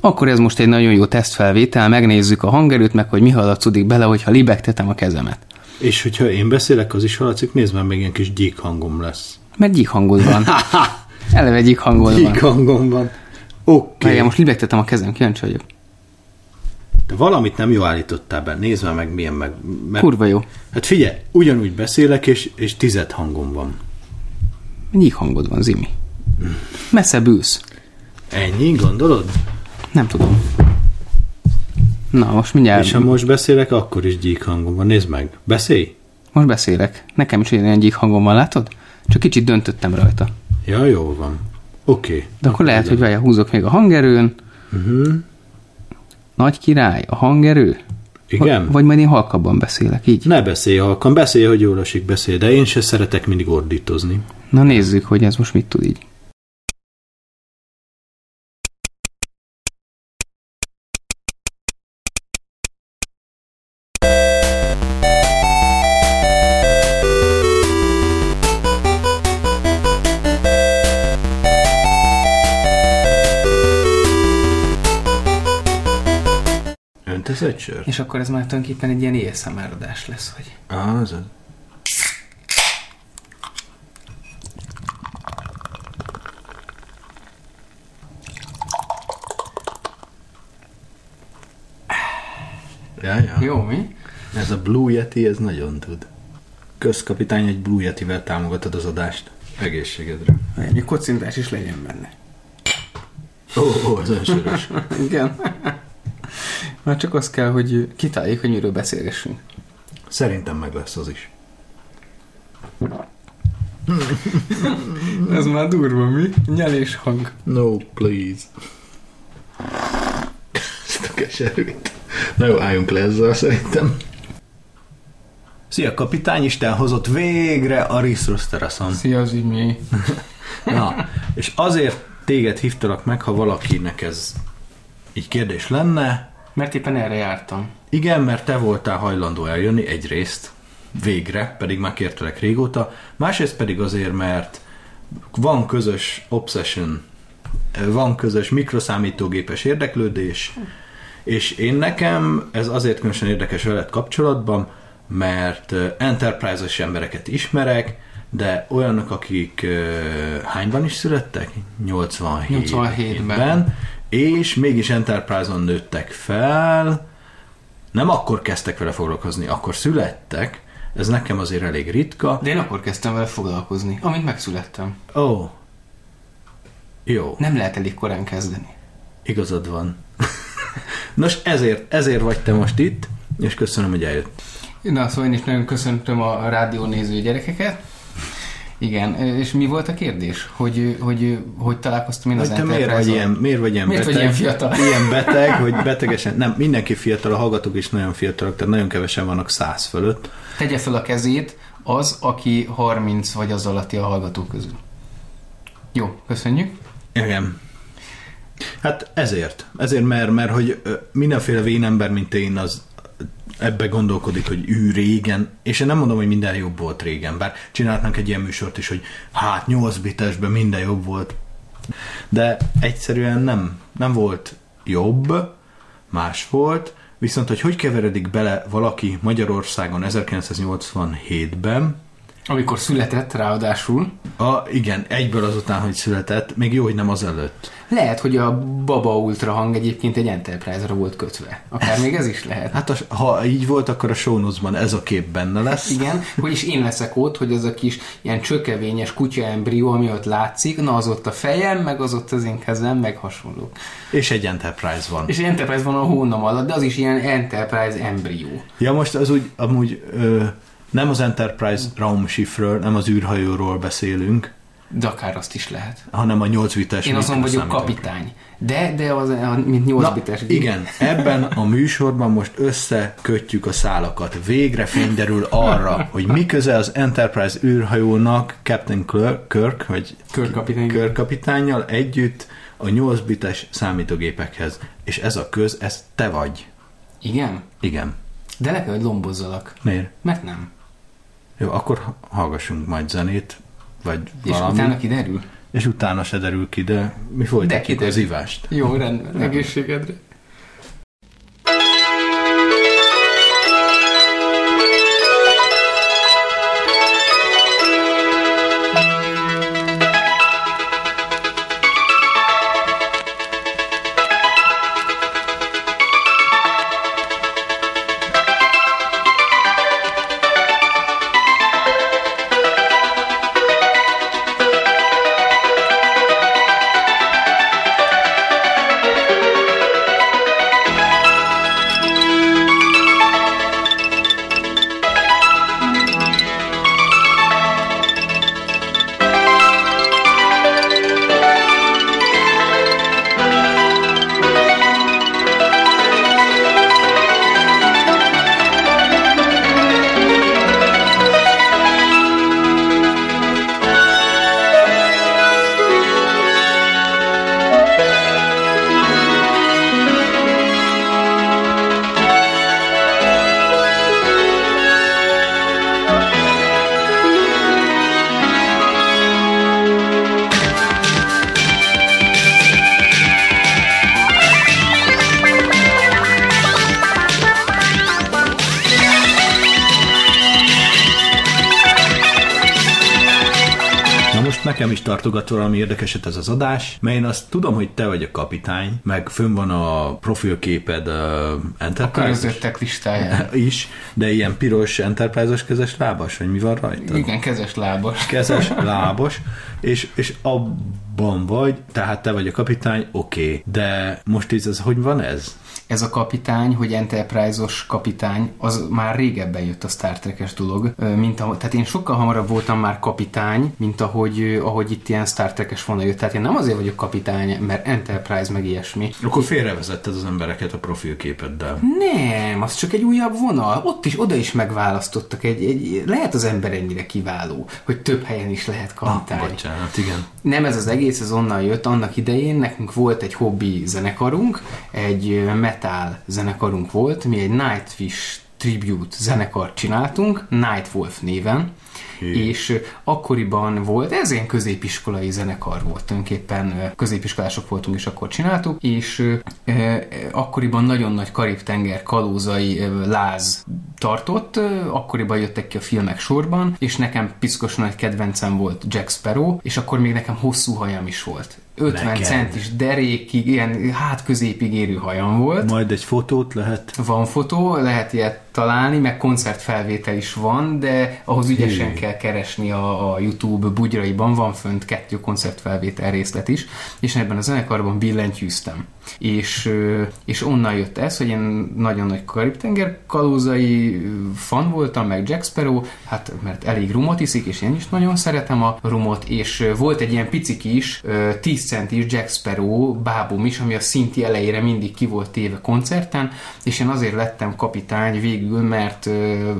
Akkor ez most egy nagyon jó tesztfelvétel, megnézzük a hangerőt, meg hogy mi hallatszik bele, hogyha libegtetem a kezemet. És hogyha én beszélek, az is hallatszik, nézd már, még ilyen kis gyík hangom lesz. Mert gyík hangod van. Eleve gyík hangod van. Gyík hangom van. Oké. Várjál, most libegtetem a kezem, kíváncsi vagyok. De valamit nem jó állítottál be. Nézd már meg, milyen meg. Mert, Kurva jó. Hát figyelj, ugyanúgy beszélek, és, és tized hangom van. Gyík hangod van, Zimi. Messze bűsz. Ennyi, gondolod? Nem tudom. Na, most mindjárt... És ha most beszélek, akkor is gyík hangom van. Nézd meg. Beszélj. Most beszélek. Nekem is olyan gyík hangom van, látod? Csak kicsit döntöttem rajta. Ja, jó van. Oké. Okay. De akkor lehet, hogy várjál, húzok még a hangerőn. Uh-huh. Nagy király, a hangerő? Igen? Vagy, vagy majd én halkabban beszélek, így? Ne beszélj halkan, beszélj, hogy jól esik, beszélj, de én se szeretek mindig ordítozni. Na nézzük, hogy ez most mit tud így. Öntesz egy sört? És akkor ez már tulajdonképpen egy ilyen ASMR adás lesz, hogy... Ah, az az. Ja, ja. Jó, mi? Ez a Blue Yeti, ez nagyon tud. Közkapitány egy Blue Yetivel támogatod az adást. Egészségedre. Egy kocintás is legyen benne. Ó, oh, oh, ez olyan sörös. Igen. Már csak az kell, hogy kitáljuk, hogy miről beszélgessünk. Szerintem meg lesz az is. Ez már durva, mi? Nyelés hang. No, please. Ezt a keserűt. Na jó, álljunk le ezzel szerintem. Szia, kapitány, Isten hozott végre a Ristros teraszon. Szia, Zimi. Na, és azért téged hívtalak meg, ha valakinek ez így kérdés lenne. Mert éppen erre jártam. Igen, mert te voltál hajlandó eljönni egyrészt, végre, pedig már kértelek régóta. Másrészt pedig azért, mert van közös obsession, van közös mikroszámítógépes érdeklődés, és én nekem ez azért különösen érdekes veled kapcsolatban, mert enterprise-es embereket ismerek, de olyanok, akik hányban is születtek? 87 87-ben. És mégis Enterprise-on nőttek fel, nem akkor kezdtek vele foglalkozni, akkor születtek, ez nekem azért elég ritka. De én akkor kezdtem vele foglalkozni, amint megszülettem. Ó. Oh. Jó. Nem lehet elég korán kezdeni. Igazad van. Nos, ezért, ezért vagy te most itt, és köszönöm, hogy eljött. Na, szóval én is nagyon köszöntöm a rádió néző gyerekeket. Igen, és mi volt a kérdés? Hogy hogy, hogy találkoztam én az te miért vagy, ilyen, miért vagy ilyen miért beteg? Vagy ilyen fiatal? Ilyen beteg, hogy betegesen, nem, mindenki fiatal, a hallgatók is nagyon fiatalok, tehát nagyon kevesen vannak száz fölött. Tegye fel a kezét az, aki 30 vagy az alatti a hallgatók közül. Jó, köszönjük. Igen. Hát ezért. Ezért, mert, mert hogy mindenféle vénember, mint én, az ebbe gondolkodik, hogy ő régen, és én nem mondom, hogy minden jobb volt régen, bár csinálhatnánk egy ilyen műsort is, hogy hát 8 bitesben minden jobb volt, de egyszerűen nem, nem volt jobb, más volt, viszont hogy hogy keveredik bele valaki Magyarországon 1987-ben, amikor született ráadásul. A, igen, egyből azután, hogy született, még jó, hogy nem az előtt. Lehet, hogy a Baba Ultra hang egyébként egy Enterprise-ra volt kötve. Akár még ez is lehet. Hát a, ha így volt, akkor a show ez a kép benne lesz. Igen, vagyis én leszek ott, hogy az a kis ilyen csökevényes kutya embrió, ami ott látszik, na az ott a fejem, meg az ott az én kezem, meg hasonló. És egy Enterprise van. És egy Enterprise van a hónam alatt, de az is ilyen Enterprise embrió. Ja, most az úgy, amúgy... Ö, nem az Enterprise Raumschiffről, nem az űrhajóról beszélünk. De akár azt is lehet. Hanem a 8 bites Én azon vagyok kapitány. De, de az, mint 8 Na, bites. Igen, ebben a műsorban most összekötjük a szálakat. Végre fényderül arra, hogy mi köze az Enterprise űrhajónak Captain Kirk, vagy Körkapitány. Körkapitányjal együtt a 8 bites számítógépekhez. És ez a köz, ez te vagy. Igen? Igen. De le kell, hogy lombozzalak. Miért? Mert nem. Jó, akkor hallgassunk majd zenét, vagy És valami. utána kiderül? és utána se derül ki, de mi folytatjuk kiderül. az ivást. Jó, rendben. Egészségedre. Tartogat valami érdekeset ez az adás, mert én azt tudom, hogy te vagy a kapitány, meg fönn van a profilképed uh, A Enterprise körözöttek listáján. is, de ilyen piros Enterprise-os kezes lábas, vagy mi van rajta? Igen, kezes lábas. kezes, lábos, és, és abban vagy, tehát te vagy a kapitány, oké, okay. de most így ez, hogy van ez? Ez a kapitány, hogy Enterprise-os kapitány, az már régebben jött a Star Trek-es dolog, mint ahogy, tehát én sokkal hamarabb voltam már kapitány, mint ahogy, ahogy itt ilyen Star Trek-es vonal jött. Tehát én nem azért vagyok kapitány, mert Enterprise meg ilyesmi. Akkor félrevezetted az embereket a profilképeddel. Nem, az csak egy újabb vonal. Ott is, oda is megválasztottak. Egy, egy, lehet az ember ennyire kiváló, hogy több helyen is lehet kapitány. Ah, bocsánat, igen. Nem ez az egész, ez onnan jött. Annak idején nekünk volt egy hobbi zenekarunk, egy metal zenekarunk volt, mi egy Nightwish tribute zenekart csináltunk, Nightwolf néven, Hű. és akkoriban volt, ez ilyen középiskolai zenekar volt, tulajdonképpen középiskolások voltunk, és akkor csináltuk, és ö, akkoriban nagyon nagy Karib-tenger kalózai ö, láz tartott, akkoriban jöttek ki a filmek sorban, és nekem piszkos nagy kedvencem volt Jack Sparrow, és akkor még nekem hosszú hajam is volt. 50 Neked. centis derékig, ilyen hát középig érő hajam volt. Majd egy fotót lehet Van fotó, lehet ilyet találni, meg koncertfelvétel is van, de ahhoz ügyesen Hű. kell keresni a, a YouTube bugyraiban, van fönt kettő koncertfelvétel részlet is, és ebben a zenekarban billentyűztem. És, és onnan jött ez, hogy én nagyon nagy Karib-tenger kalózai fan voltam, meg Jack Sparrow, hát mert elég rumot iszik, és én is nagyon szeretem a rumot, és volt egy ilyen picik is, ö, 10 centis Jack Sparrow bábum is, ami a szinti elejére mindig ki volt téve koncerten, és én azért lettem kapitány végül, mert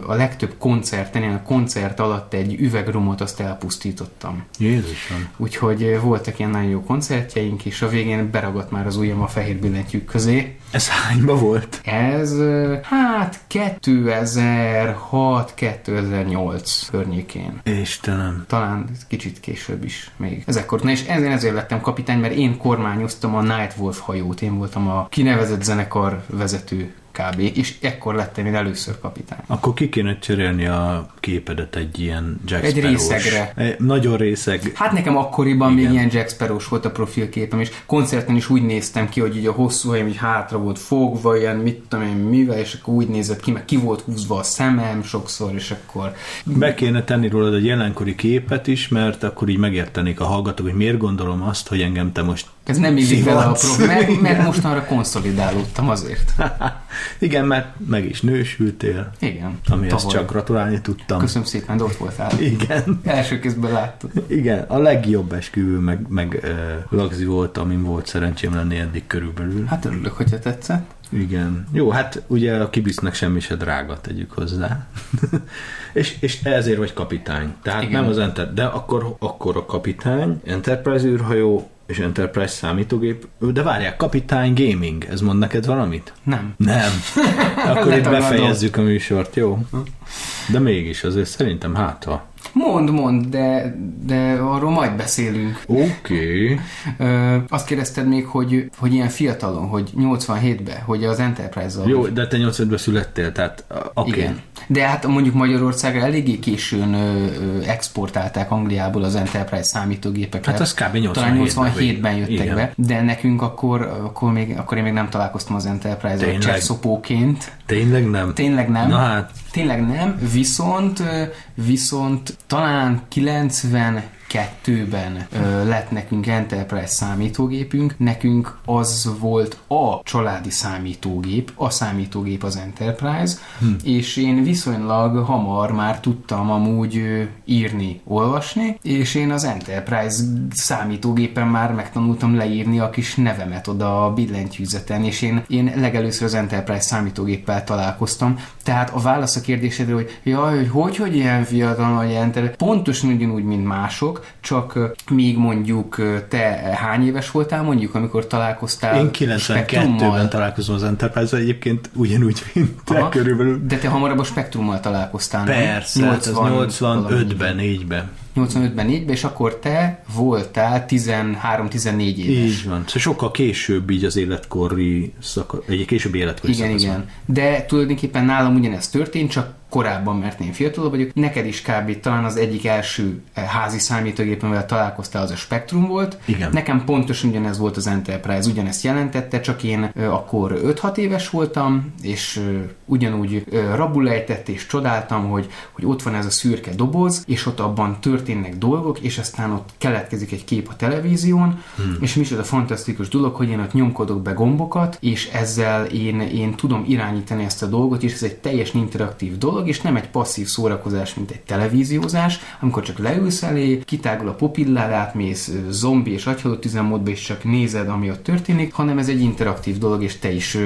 a legtöbb koncerten, én a koncert alatt egy üvegrumot azt elpusztítottam. Jézusom. Úgyhogy voltak ilyen nagyon jó koncertjeink, és a végén beragadt már az ujjam a fehér billentyűk közé. Ez hányba volt? Ez hát 2006-2008 környékén. Istenem. Talán kicsit később is még. Ezekkor, és ezért, ezért lettem kapitány, mert én kormányoztam a Nightwolf hajót, én voltam a kinevezett zenekar vezető kb. És ekkor lettem én először kapitány. Akkor ki kéne cserélni a képedet egy ilyen Jack Egy részegre. Egy Nagyon részeg. Hát nekem akkoriban Igen. még ilyen Jack Sparrows volt a profilképem, és koncerten is úgy néztem ki, hogy így a hosszú hajam így hátra volt fogva, ilyen mit tudom én mivel, és akkor úgy nézett ki, meg ki volt húzva a szemem sokszor, és akkor Be kéne tenni rólad egy jelenkori képet is, mert akkor így megértenék a hallgatók, hogy miért gondolom azt, hogy engem te most ez nem illik bele a profi, mert, mert mostanra konszolidálódtam azért. Igen, mert meg is nősültél, Igen. amihez tavaly. csak gratulálni tudtam. Köszönöm szépen, de ott voltál. Igen. Első kézből láttad. Igen, a legjobb esküvő, meg, meg uh, lagzi volt, amin volt szerencsém lenni eddig körülbelül. Hát örülök, hogyha tetszett. Igen. Jó, hát ugye a kibisznek semmi se drága, tegyük hozzá. és, és ezért vagy kapitány. Tehát. Igen. nem az Enter, de akkor, akkor a kapitány, Enterprise űrhajó és Enterprise számítógép. De várják, kapitány gaming, ez mond neked valamit? Nem. Nem. Akkor itt befejezzük a műsort, jó? De mégis azért szerintem hát ha. Mond, mond, de, de arról majd beszélünk. Oké. Ö, azt kérdezted még, hogy, hogy ilyen fiatalon, hogy 87-ben, hogy az Enterprise-zal... Jó, de te 85-ben születtél, tehát oké. Igen. De hát mondjuk Magyarországra eléggé későn ö, ö, exportálták Angliából az Enterprise számítógépeket. Hát az kb. 87-ben Talán 87-ben jöttek Igen. be, de nekünk akkor, akkor, még, akkor én még nem találkoztam az Enterprise-al Tényleg? csesszopóként. Tényleg nem? Tényleg nem. Na hát, Tényleg nem, viszont, viszont talán 92-ben ö, lett nekünk Enterprise számítógépünk, nekünk az volt a családi számítógép, a számítógép az Enterprise, hm. és én viszonylag hamar már tudtam amúgy ö, írni, olvasni, és én az Enterprise számítógépen már megtanultam leírni a kis nevemet oda a billentyűzeten, és én, én legelőször az Enterprise számítógéppel találkoztam, tehát a válasz a kérdésedre, hogy jaj, hogy hogy, hogy ilyen fiatal vagy Enterprise, pontosan ugyanúgy, mint mások, csak még mondjuk te hány éves voltál mondjuk, amikor találkoztál én 92-ben Spektrummal? találkozom az Enterprise-val egyébként ugyanúgy, mint te Aha. körülbelül. De te hamarabb a spektrummal találkoztál? Persze, hát az 80 85-ben, 4-ben. 85-ben, 4-ben, és akkor te voltál 13-14 éves. Így van. Szóval sokkal később így az életkori szaka, egy későbbi életkori Igen, szakaszban. igen. De tulajdonképpen nálam ugyanez történt, csak korábban, mert én fiatal vagyok. Neked is kb. talán az egyik első eh, házi számítógép, amivel találkoztál, az a Spectrum volt. Igen. Nekem pontosan ugyanez volt az Enterprise, ugyanezt jelentette, csak én ö, akkor 5-6 éves voltam, és ö, ugyanúgy ö, rabul ejtett, és csodáltam, hogy, hogy ott van ez a szürke doboz, és ott abban történnek dolgok, és aztán ott keletkezik egy kép a televízión, hmm. és micsoda fantasztikus dolog, hogy én ott nyomkodok be gombokat, és ezzel én, én tudom irányítani ezt a dolgot, és ez egy teljesen interaktív dolog, és nem egy passzív szórakozás, mint egy televíziózás, amikor csak leülsz elé, kitágul a pupillád, átmész zombi és agyhalott üzemmódba, és csak nézed, ami ott történik, hanem ez egy interaktív dolog, és te is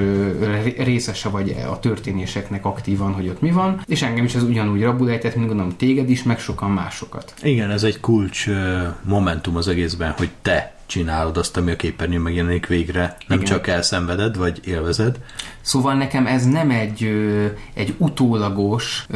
részese vagy a történéseknek aktívan, hogy ott mi van, és engem is ez ugyanúgy rabul ejtett, mint gondolom téged is, meg sokan másokat. Igen, ez egy kulcs momentum az egészben, hogy te csinálod azt, ami a képernyőn megjelenik végre, nem Igen. csak elszenveded, vagy élvezed. Szóval nekem ez nem egy, egy utólagos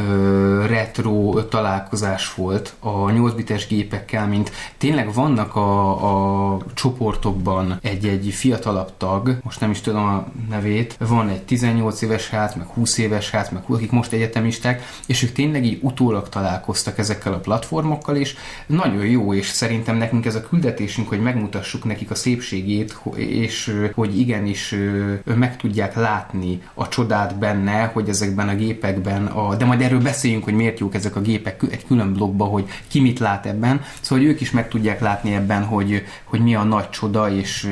retro találkozás volt a 8 bites gépekkel, mint tényleg vannak a, a csoportokban egy-egy fiatalabb tag, most nem is tudom a nevét, van egy 18 éves hát, meg 20 éves hát, meg akik most egyetemisták, és ők tényleg így utólag találkoztak ezekkel a platformokkal, és nagyon jó, és szerintem nekünk ez a küldetésünk, hogy megmutassuk nekik a szépségét, és hogy igenis meg tudják látni a csodát benne, hogy ezekben a gépekben, a, de majd erről beszéljünk, hogy miért jók ezek a gépek egy külön blogba, hogy ki mit lát ebben, szóval hogy ők is meg tudják látni ebben, hogy, hogy mi a nagy csoda, és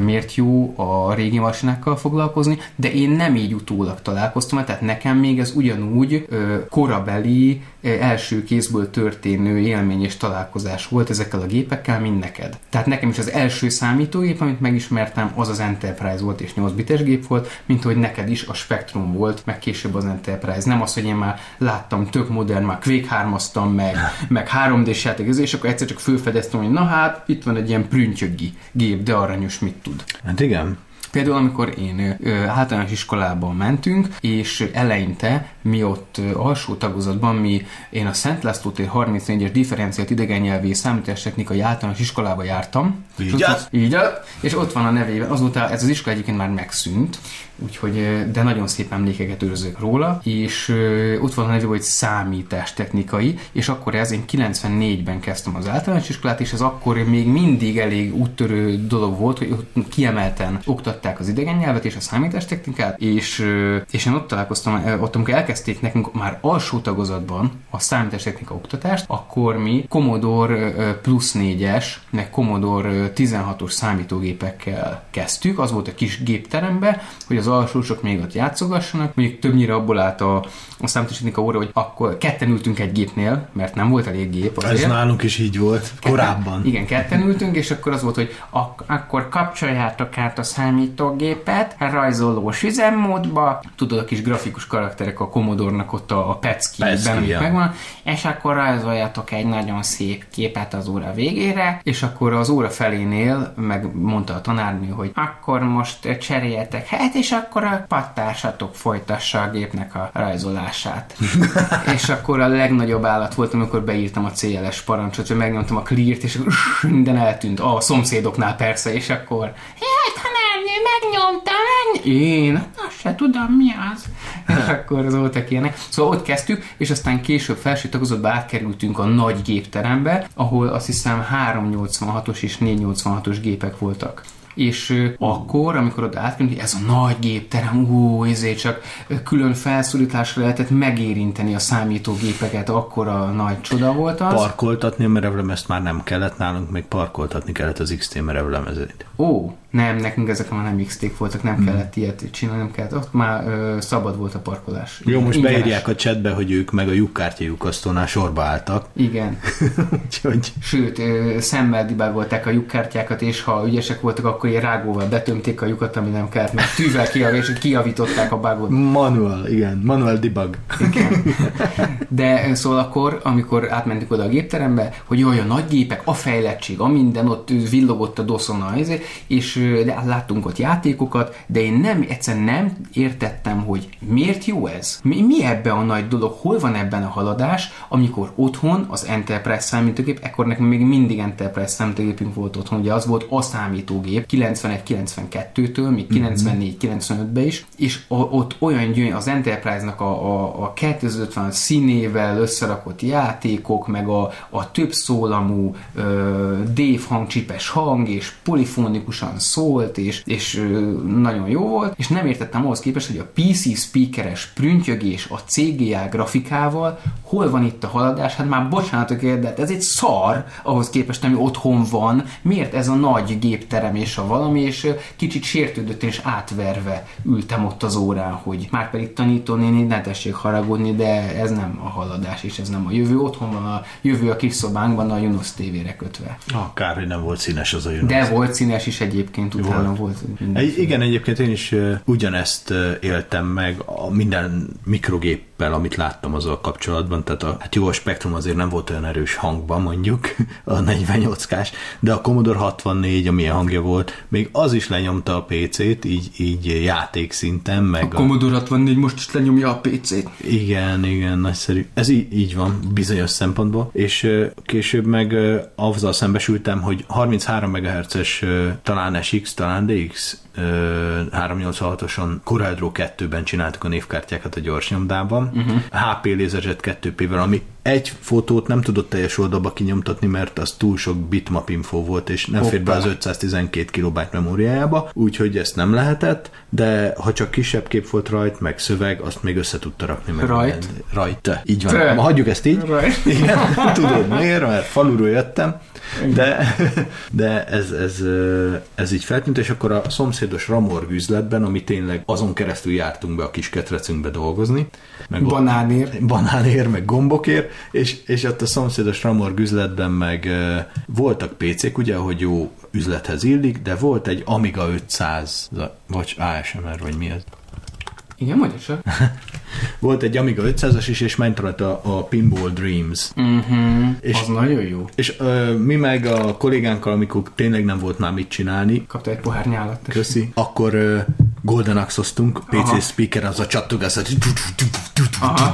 miért jó a régi masinákkal foglalkozni, de én nem így utólag találkoztam, tehát nekem még ez ugyanúgy korabeli, első kézből történő élmény és találkozás volt ezekkel a gépekkel, mint neked. Tehát nekem is az első számítógép, amit megismertem, az az Enterprise volt és 8 bites gép volt, mint hogy neked is a Spectrum volt, meg később az Enterprise. Nem az, hogy én már láttam tök modern, már Quake 3 meg, meg 3D-s játék, és akkor egyszer csak fölfedeztem, hogy na hát, itt van egy ilyen prüntjöggi gép, de aranyos mit tud. Hát igen. Például, amikor én ö, általános iskolában mentünk, és eleinte mi ott ö, alsó tagozatban, mi, én a Szent László tér 34-es differenciált idegennyelvi számítástechnikai általános iskolába jártam. Így és ott, így és ott van a nevében, azóta ez az iskola egyébként már megszűnt, úgyhogy, de nagyon szép emlékeket őrzök róla, és ott van a nevében, hogy számítástechnikai, és akkor ez, én 94-ben kezdtem az általános iskolát, és ez akkor még mindig elég úttörő dolog volt, hogy ott kiemelten oktatták az idegen nyelvet és a számítástechnikát, és, és én ott találkoztam, ott amikor elkezdték nekünk már alsó tagozatban a számítástechnika oktatást, akkor mi Commodore plusz 4-es, meg Commodore ö, 16-os számítógépekkel kezdtük, az volt a kis gépterembe, hogy az alsósok még ott játszogassanak, mondjuk többnyire abból állt a, a számítástechnika óra, hogy akkor ketten ültünk egy gépnél, mert nem volt elég gép Ez azért. nálunk is így volt, korábban. Igen, ketten ültünk, és akkor az volt, hogy ak- akkor kapcsoljátok át a számítógépet, rajzolós üzemmódba, tudod, a kis grafikus karakterek a Commodore-nak ott a, a Pecki, amik ja. megvan, és akkor rajzoljatok egy nagyon szép képet az óra végére, és akkor az óra felénél megmondta a tanárnő, hogy akkor most cseréljetek hát, és akkor a pattársatok folytassa a gépnek a rajzolását. és akkor a legnagyobb állat volt, amikor beírtam a CLS parancsot, hogy megnyomtam a clear-t, és minden eltűnt. A szomszédoknál persze, és akkor Jaj, tanárnő, megnyomtam, meg... Én? Azt se tudom, mi az. és akkor az voltak ilyenek. Szóval ott kezdtük, és aztán később felső tagozatba átkerültünk a nagy gépterembe, ahol azt hiszem 386-os és 486-os gépek voltak és akkor, amikor oda átkerültünk, ez a nagy gépterem, ú, ezért csak külön felszólításra lehetett megérinteni a számítógépeket, akkor a nagy csoda volt az. Parkoltatni a merevlemezt már nem kellett nálunk, még parkoltatni kellett az XT merevlemezét. Ó, nem, nekünk ezek már nem x voltak, nem kellett ilyet csinálni, nem kellett, ott már ö, szabad volt a parkolás. Jó, most Ingyenes. beírják a chatbe, hogy ők meg a lyukkártya lyukasztónál sorba álltak. Igen. Úgyhogy Sőt, ö, szemmel dibágolták a lyukkártyákat, és ha ügyesek voltak, akkor ilyen rágóval betömték a lyukat, ami nem kellett, meg tűvel kiav, és kiavították a bugot. manual, igen, manual debug. De ö, szóval akkor, amikor átmentünk oda a gépterembe, hogy jaj, a nagy gépek, a fejlettség, a minden, ott villogott a doszon a izé, és láttunk ott játékokat, de én nem, egyszerűen nem értettem, hogy miért jó ez? Mi, mi ebben a nagy dolog? Hol van ebben a haladás, amikor otthon az Enterprise számítógép, ekkor nekünk még mindig Enterprise számítógépünk volt otthon, ugye az volt a számítógép 91-92-től, még 94-95-ben is, és a, ott olyan gyönyörű, az Enterprise-nak a, a, a 2050 színével összerakott játékok, meg a, a több szólamú ö, Dave hangcsipes hang, és polifonikusan szólt, és, és nagyon jó volt, és nem értettem ahhoz képest, hogy a PC speakeres prüntjögés a CGA grafikával hol van itt a haladás, hát már bocsánatok ér, de ez egy szar ahhoz képest, ami otthon van, miért ez a nagy gépterem és a valami, és kicsit sértődött és átverve ültem ott az órán, hogy már pedig tanítónéni, ne tessék haragudni, de ez nem a haladás, és ez nem a jövő. Otthon van a jövő a kis szobánkban a Junos tévére kötve. Ah, kár, hogy nem volt színes az a jön. De volt színes is egyébként, utána Volt. volt. Egy, igen, egyébként én is ugyanezt éltem meg a minden mikrogéppel, amit láttam azzal kapcsolatban, tehát a, hát jó, a Spektrum azért nem volt olyan erős hangban mondjuk, a 48-kás, de a Commodore 64, amilyen hangja volt, még az is lenyomta a PC-t, így, így játék szinten, meg A Commodore 64 most is lenyomja a PC-t. igen, igen, nagyszerű. Ez így, így van, bizonyos szempontból. És később meg azzal szembesültem, hogy 33 MHz-es talán SX, talán DX ö, 386-oson Corel 2-ben csináltuk a névkártyákat a gyorsnyomdában. Uh-huh. HP LaserJet 2P-vel, ami egy fotót nem tudott teljes oldalba kinyomtatni, mert az túl sok bitmap info volt, és nem fér be az 512 KB memóriájába, úgyhogy ezt nem lehetett, de ha csak kisebb kép volt rajt, meg szöveg, azt még össze tudta rakni. Meg Rajt? Rajta. Így van. Te. Ma hagyjuk ezt így. Rajt. Igen, tudod miért, mert faluról jöttem, de, de ez, ez, ez így feltűnt, és akkor a szomszédos Ramorg üzletben, ami tényleg azon keresztül jártunk be a kis ketrecünkbe dolgozni, meg ott- Banánér. banánér, meg gombokért, és, és ott a szomszédos Ramorg üzletben meg voltak PC-k, ugye, hogy jó üzlethez illik, de volt egy Amiga 500, vagy ASMR, vagy mi ez? Igen, csak. Volt egy Amiga 500-as is, és ment rajta a Pinball Dreams. Uh-huh. És- Az nagyon jó. És ö, mi meg a kollégánkkal, amikor tényleg nem volt már mit csinálni, Kapta egy pohár nyálat. köszi, akkor ö, Golden Axe-oztunk, PC Aha. speaker, az a csattogás, hogy Aha.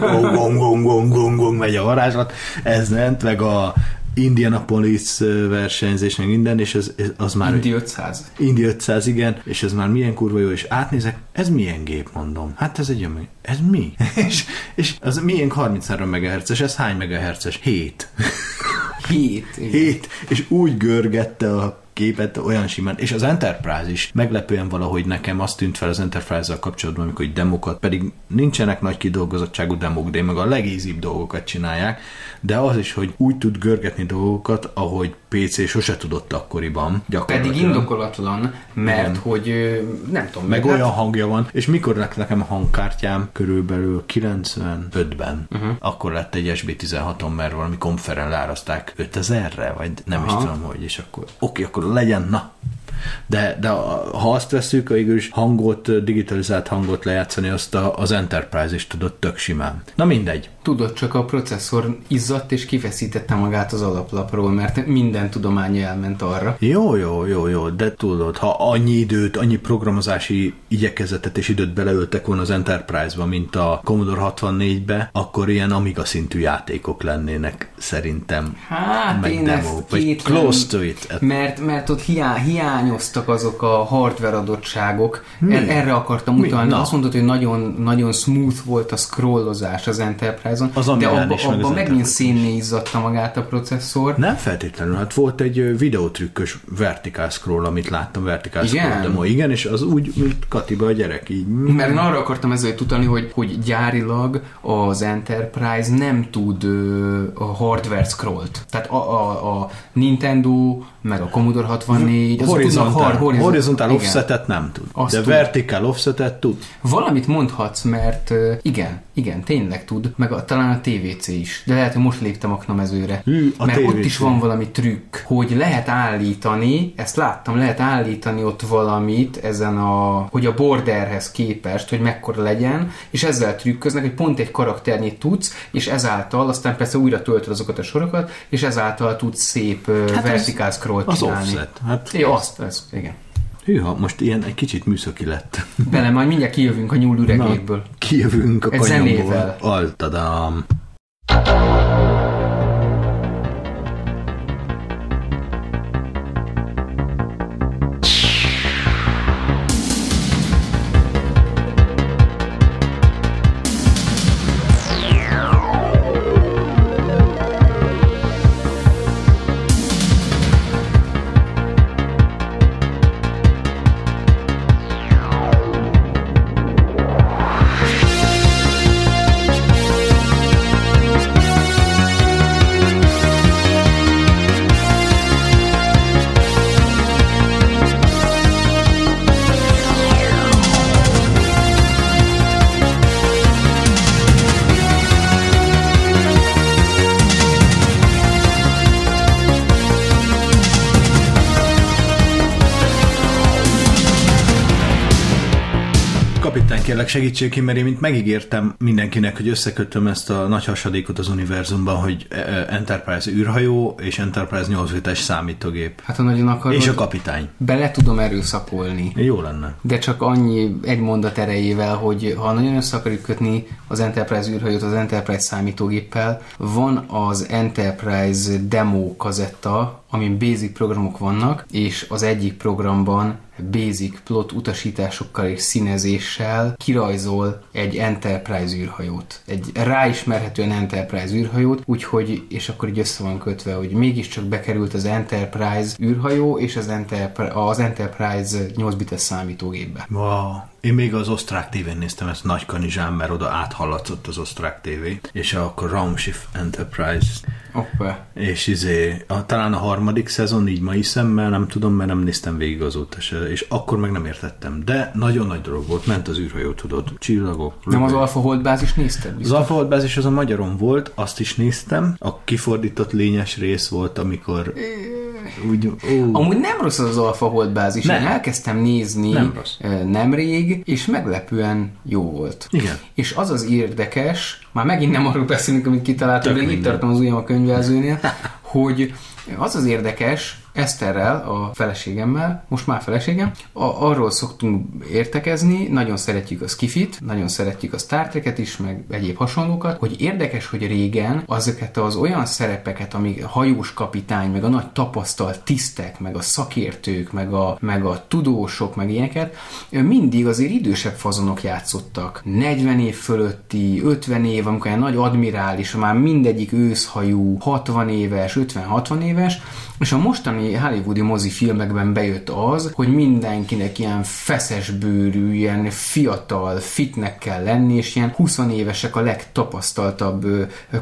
gong, gong, gong, gong, gong, gong, megy a varázslat, ez ment, meg a Indianapolis versenyzés, meg minden, és ez az már... Indi 500. Indi 500, igen, és ez már milyen kurva jó, és átnézek, ez milyen gép, mondom. Hát ez egy olyan, ez mi? és, és az milyen 33 MHz-es, ez hány MHz-es? 7. 7. igen. 7, és úgy görgette a képet olyan simán, és az Enterprise is meglepően valahogy nekem azt tűnt fel az Enterprise-zal kapcsolatban, amikor hogy demokat, pedig nincsenek nagy kidolgozottságú demók, de meg a legízibb dolgokat csinálják, de az is, hogy úgy tud görgetni dolgokat, ahogy PC sose tudott akkoriban. Pedig indokolatlan, mert Igen. hogy nem tudom, meg hát- olyan hangja van, és mikor lett nekem a hangkártyám? Körülbelül 95-ben. Uh-huh. Akkor lett egy SB16-on, mert valami konferen leáraszták 5000-re, vagy nem Aha. is tudom, hogy, és akkor oké, akkor legyen, na. De, de ha azt veszük, végül is hangot, digitalizált hangot lejátszani, azt a, az Enterprise is tudott tök simán. Na mindegy. Tudod, csak a processzor izzadt és kifeszítette magát az alaplapról, mert minden tudománya elment arra. Jó, jó, jó, jó, de tudod, ha annyi időt, annyi programozási igyekezetet és időt beleöltek volna az Enterprise-ba, mint a Commodore 64-be, akkor ilyen Amiga szintű játékok lennének szerintem. Hát meg én demo, ezt vagy close to it. Mert, mert ott hiá, hiányoztak azok a hardware adottságok. Er, erre akartam Mi? utalni. Na. Azt mondod, hogy nagyon, nagyon smooth volt a scrollozás az Enterprise-on, Az de Amigán abba, megint szénné izzadta magát a processzor. Nem feltétlenül, hát volt egy videótrükkös vertical scroll, amit láttam, vertical Igen? scroll demo, igen, és az úgy, mint Katiba a gyerek, így. Mert én arra akartam ezzel utalni, hogy, hogy gyárilag az Enterprise nem tud a hardware scrollt. Tehát a, a, a Nintendo, meg a Commodore 64, azok tudnak Horizontál, har- horizont- horizontál igen. offsetet nem tud, Azt de tud. vertical offsetet tud. Valamit mondhatsz, mert igen, igen, tényleg tud, meg a, talán a TVC is, de lehet, hogy most léptem aknamezőre. Hű, a mert ott TVC. is van valami trükk, hogy lehet állítani, ezt láttam, lehet állítani ott valamit ezen a, hogy a borderhez képest, hogy mekkora legyen, és ezzel trükköznek, hogy pont egy karakternyit tudsz, és ezáltal, aztán persze újra töltöd azokat a sorokat, és ezáltal tudsz szép hát Hát az- scrollt Az csinálni. offset. Hát, Ja, azt, ez, igen. hűha, most ilyen egy kicsit műszaki lett. Bele, majd mindjárt kijövünk a nyúl üregékből. kijövünk a Egy kanyomból. zenével. Altadam. Segítsék ki, mert én mint megígértem mindenkinek, hogy összekötöm ezt a nagy hasadékot az univerzumban, hogy eh, eh, Enterprise űrhajó és Enterprise 8 bites számítógép. Hát ha nagyon akarod, És a kapitány. bele tudom erőszakolni. Jó lenne. De csak annyi egy mondat erejével, hogy ha nagyon össze akarjuk kötni az Enterprise űrhajót az Enterprise számítógéppel, van az Enterprise demo kazetta, amin basic programok vannak, és az egyik programban basic plot utasításokkal és színezéssel kirajzol egy Enterprise űrhajót. Egy ráismerhetően Enterprise űrhajót, úgyhogy, és akkor így össze van kötve, hogy mégiscsak bekerült az Enterprise űrhajó és az, Enterprise, az Enterprise 8 bites számítógépbe. Wow. Én még az osztrák tévén néztem ezt nagy kanizsán, mert oda áthallatszott az osztrák tévé, és akkor Raumschiff Enterprise, Hoppá. és izé, a, talán a harmadik szezon, így mai szemmel, nem tudom, mert nem néztem végig azóta se, és akkor meg nem értettem. De nagyon nagy dolog volt, ment az űrhajó, tudod, csillagok. Nem az lögök. Alpha Hold bázis nézted? Az Biztos? Alpha Hold Bázis az a magyaron volt, azt is néztem. A kifordított lényes rész volt, amikor úgy... Ó, Amúgy nem rossz az, az Alpha Hold bázis. Nem. Én elkezdtem nézni Nem rossz. ö, és meglepően jó volt. Igen. És az az érdekes, már megint nem arról beszélünk, amit kitaláltam, de itt tartom az ujjam a könyvelzőnél, hogy az az érdekes, Eszterrel, a feleségemmel, most már feleségem, a, arról szoktunk értekezni, nagyon szeretjük a skifit, nagyon szeretjük a Star Trek-et is, meg egyéb hasonlókat, hogy érdekes, hogy régen azokat az olyan szerepeket, amik a hajós kapitány, meg a nagy tapasztalt tisztek, meg a szakértők, meg a, meg a tudósok, meg ilyeneket, mindig azért idősebb fazonok játszottak. 40 év fölötti, 50 év, amikor egy nagy admirális, már mindegyik őszhajú, 60 éves, 50-60 éves, és a mostani hollywoodi mozifilmekben bejött az, hogy mindenkinek ilyen feszes bőrű, ilyen fiatal, fitnek kell lenni, és ilyen 20 évesek a legtapasztaltabb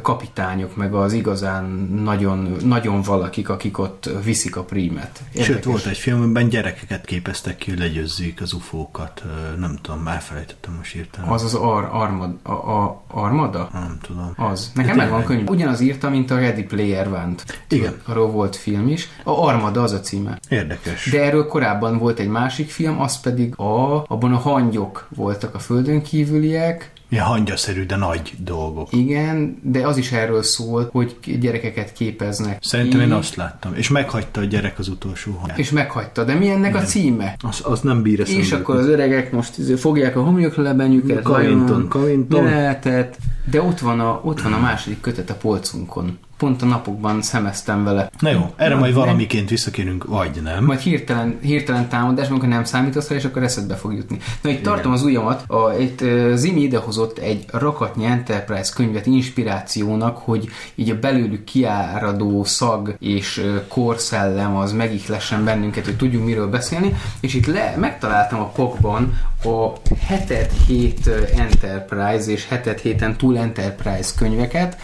kapitányok, meg az igazán nagyon, nagyon valakik, akik ott viszik a prímet. Sőt, Érdekes. volt egy film, amiben gyerekeket képeztek ki, hogy legyőzzék az ufókat. Nem tudom, elfelejtettem most hirtelen. Az az ar, armad, a, a, armada? Nem tudom. Az. Nekem meg van könyv. Ugyanaz írta, mint a Ready Player One. Igen. Arról volt film is. A harmada az a címe. Érdekes. De erről korábban volt egy másik film, az pedig a, abban a hangyok voltak a földön kívüliek, Ilyen hangyaszerű, de nagy dolgok. igen, de az is erről szól, hogy gyerekeket képeznek. Szerintem ki, én azt láttam. És meghagyta a gyerek az utolsó hangját. És meghagyta, de mi ennek a címe? Az, az nem bír És jutni. akkor az öregek most izé fogják a homloklebenyüket, Covington. mi lehetett? De ott van, a, ott van a második kötet a polcunkon. Pont a napokban szemeztem vele. Na jó, erre Na, majd valamiként visszakérünk, vagy nem. Majd hirtelen, hirtelen támadás, amikor nem számítasz rá, és akkor eszedbe fog jutni. Na, itt tartom az ujjamat, a, itt Zimi idehozott egy rakatnyi Enterprise könyvet inspirációnak, hogy így a belőlük kiáradó szag és korszellem az megihlesen bennünket, hogy tudjunk miről beszélni, és itt le, megtaláltam a pokban a hetet hét Enterprise és hetet héten túl Enterprise könyveket,